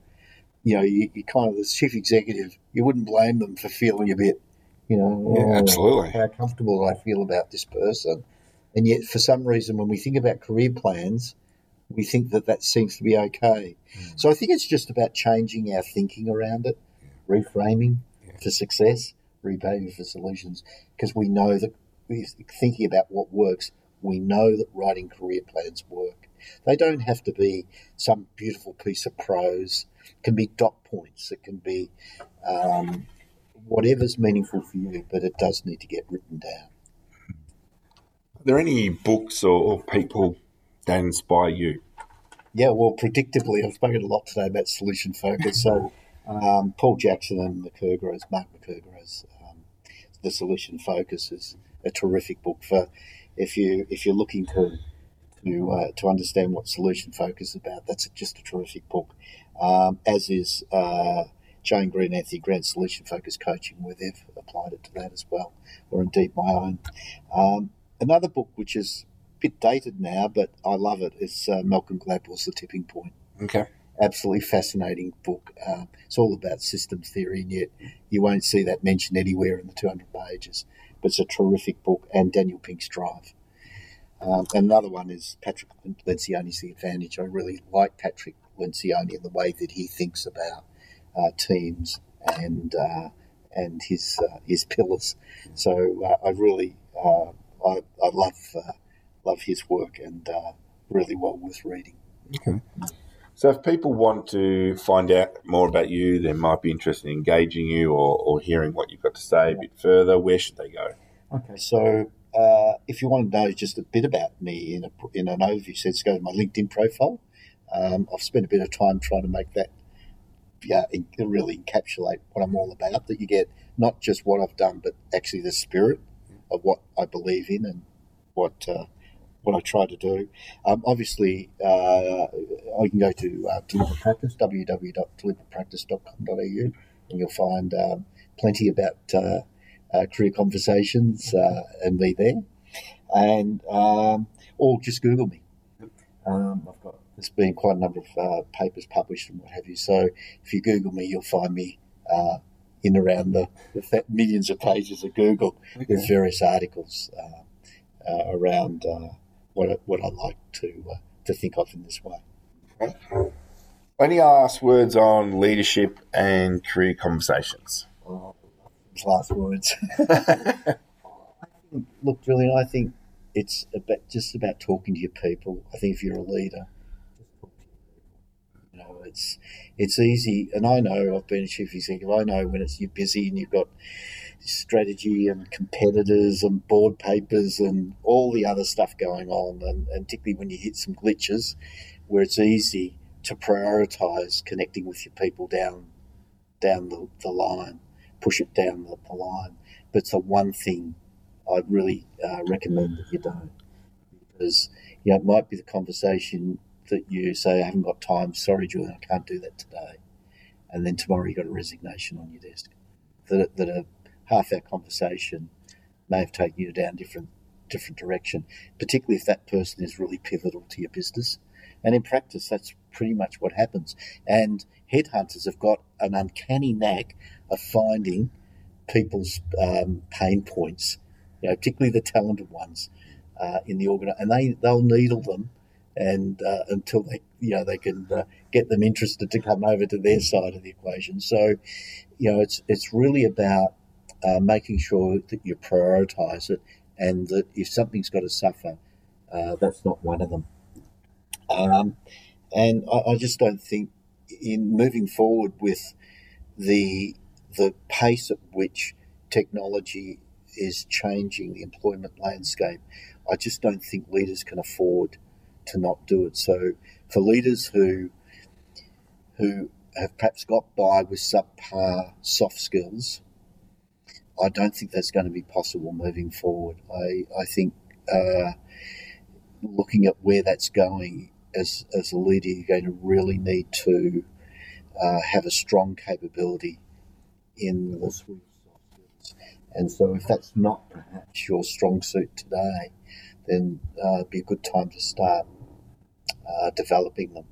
You know, you, you kind of the chief executive. You wouldn't blame them for feeling a bit, you know, yeah, oh, absolutely. How comfortable I feel about this person, and yet for some reason, when we think about career plans, we think that that seems to be okay. Mm. So I think it's just about changing our thinking around it, yeah. reframing yeah. for success, reframing for solutions, because we know that thinking about what works. We know that writing career plans work. They don't have to be some beautiful piece of prose. It can be dot points. It can be um, whatever's meaningful for you, but it does need to get written down. Are there any books or, or people that inspire you? Yeah, well, predictably, I've spoken a lot today about solution focus. So, um, Paul Jackson and McKergow's, Mark McKergow's, um, The Solution Focus is a terrific book for if you if you're looking to to uh, to understand what solution focus is about. That's just a terrific book. Um, as is uh, Jane Greene, Anthony Grant Solution Focus Coaching, where they've applied it to that as well, or indeed my own. Um, another book which is a bit dated now, but I love. It's uh, Malcolm Gladwell's The Tipping Point. Okay. Absolutely fascinating book. Um, it's all about systems theory, and yet you won't see that mentioned anywhere in the 200 pages. But it's a terrific book, and Daniel Pink's Drive. Um, another one is Patrick Lencioni's The Advantage. I really like Patrick Lencioni and the way that he thinks about uh, teams and uh, and his uh, his pillars. So uh, I really uh, I, I love uh, love his work and really well worth reading. Okay. So, if people want to find out more about you, they might be interested in engaging you or, or hearing what you've got to say a bit further, where should they go? Okay, so uh, if you want to know just a bit about me in, a, in an overview sense, go to my LinkedIn profile. Um, I've spent a bit of time trying to make that yeah, really encapsulate what I'm all about, that you get not just what I've done, but actually the spirit of what I believe in and what uh, what I try to do. Um, obviously, uh, I can go to uh, Deliver Practice, www.deliverpractice.com.au, and you'll find um, plenty about uh, uh career conversations uh, and me there. And um, or just Google me. Um, I've got there's been quite a number of uh, papers published and what have you. So if you Google me, you'll find me in around the, the, millions of pages of Google okay. with various articles around what I, what I like to uh, to think of in this way. Any last words on leadership and career conversations? Last words. look, Julian, I think it's about just about talking to your people. I think if you're a leader, just talk to your people. You know, it's it's easy, and I know I've been a chief executive. I know when it's you're busy and you've got strategy and competitors and board papers and all the other stuff going on, and, and particularly when you hit some glitches where it's easy to prioritize connecting with your people down down the, the line, push it down the, the line. But it's the one thing I'd really uh, recommend that you don't, because you know, it might be the conversation that you say, I haven't got time, sorry, Julian, I can't do that today. And then tomorrow you've got a resignation on your desk that, that are half our conversation may have taken you down different different direction, particularly if that person is really pivotal to your business. And in practice, that's pretty much what happens. And headhunters have got an uncanny knack of finding people's um, pain points, you know, particularly the talented ones uh, in the organ, and they they'll needle them, and uh, until they you know they can uh, get them interested to come over to their side of the equation. So, you know, it's it's really about uh, making sure that you prioritize it and that if something's got to suffer, uh, that's not one of them. Um, and I, I, just don't think in moving forward with the the pace at which technology is changing the employment landscape, I just don't think leaders can afford to not do it. So for leaders who who have perhaps got by with subpar soft skills I don't think that's going to be possible moving forward. I, I think uh, looking at where that's going, as, as a leader, you're going to really need to uh, have a strong capability in the suite. And so, if that's not perhaps your strong suit today, then uh, it'd be a good time to start uh, developing them.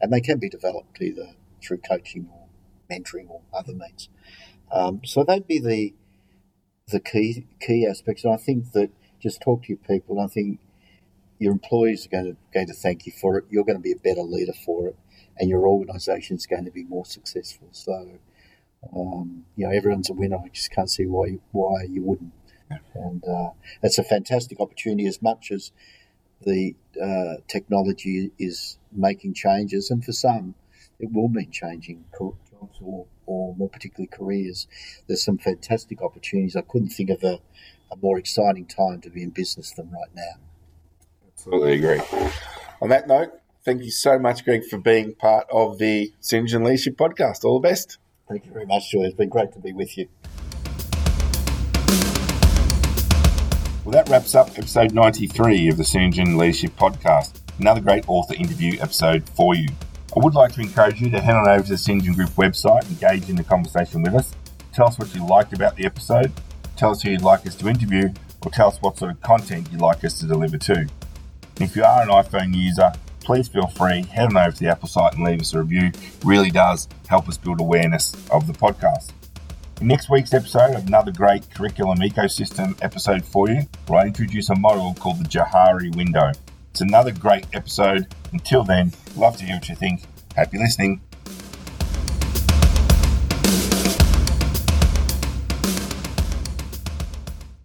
And they can be developed either through coaching or mentoring or other means. Um, so they'd be the the key key aspects. And I think that just talk to your people. I think your employees are going to going to thank you for it. You're going to be a better leader for it, and your organisation is going to be more successful. So, um, you know, everyone's a winner. I just can't see why why you wouldn't. And uh, it's a fantastic opportunity. As much as the uh, technology is making changes, and for some, it will mean changing jobs or, or more particularly careers. There's some fantastic opportunities. I couldn't think of a, a more exciting time to be in business than right now. Absolutely agree. On that note, thank you so much, Greg, for being part of the Synergen Leadership Podcast. All the best. Thank you very much, Julie. It's been great to be with you. Well, that wraps up episode 93 of the Synergen Leadership Podcast. Another great author interview episode for you. I would like to encourage you to head on over to the Synergen Group website, engage in the conversation with us, tell us what you liked about the episode, tell us who you'd like us to interview, or tell us what sort of content you'd like us to deliver to. If you are an iPhone user, please feel free, head on over to the Apple site and leave us a review. It really does help us build awareness of the podcast. In next week's episode another great curriculum ecosystem episode for you, where I introduce a model called the Johari window. It's another great episode. Until then, love to hear what you think. Happy listening.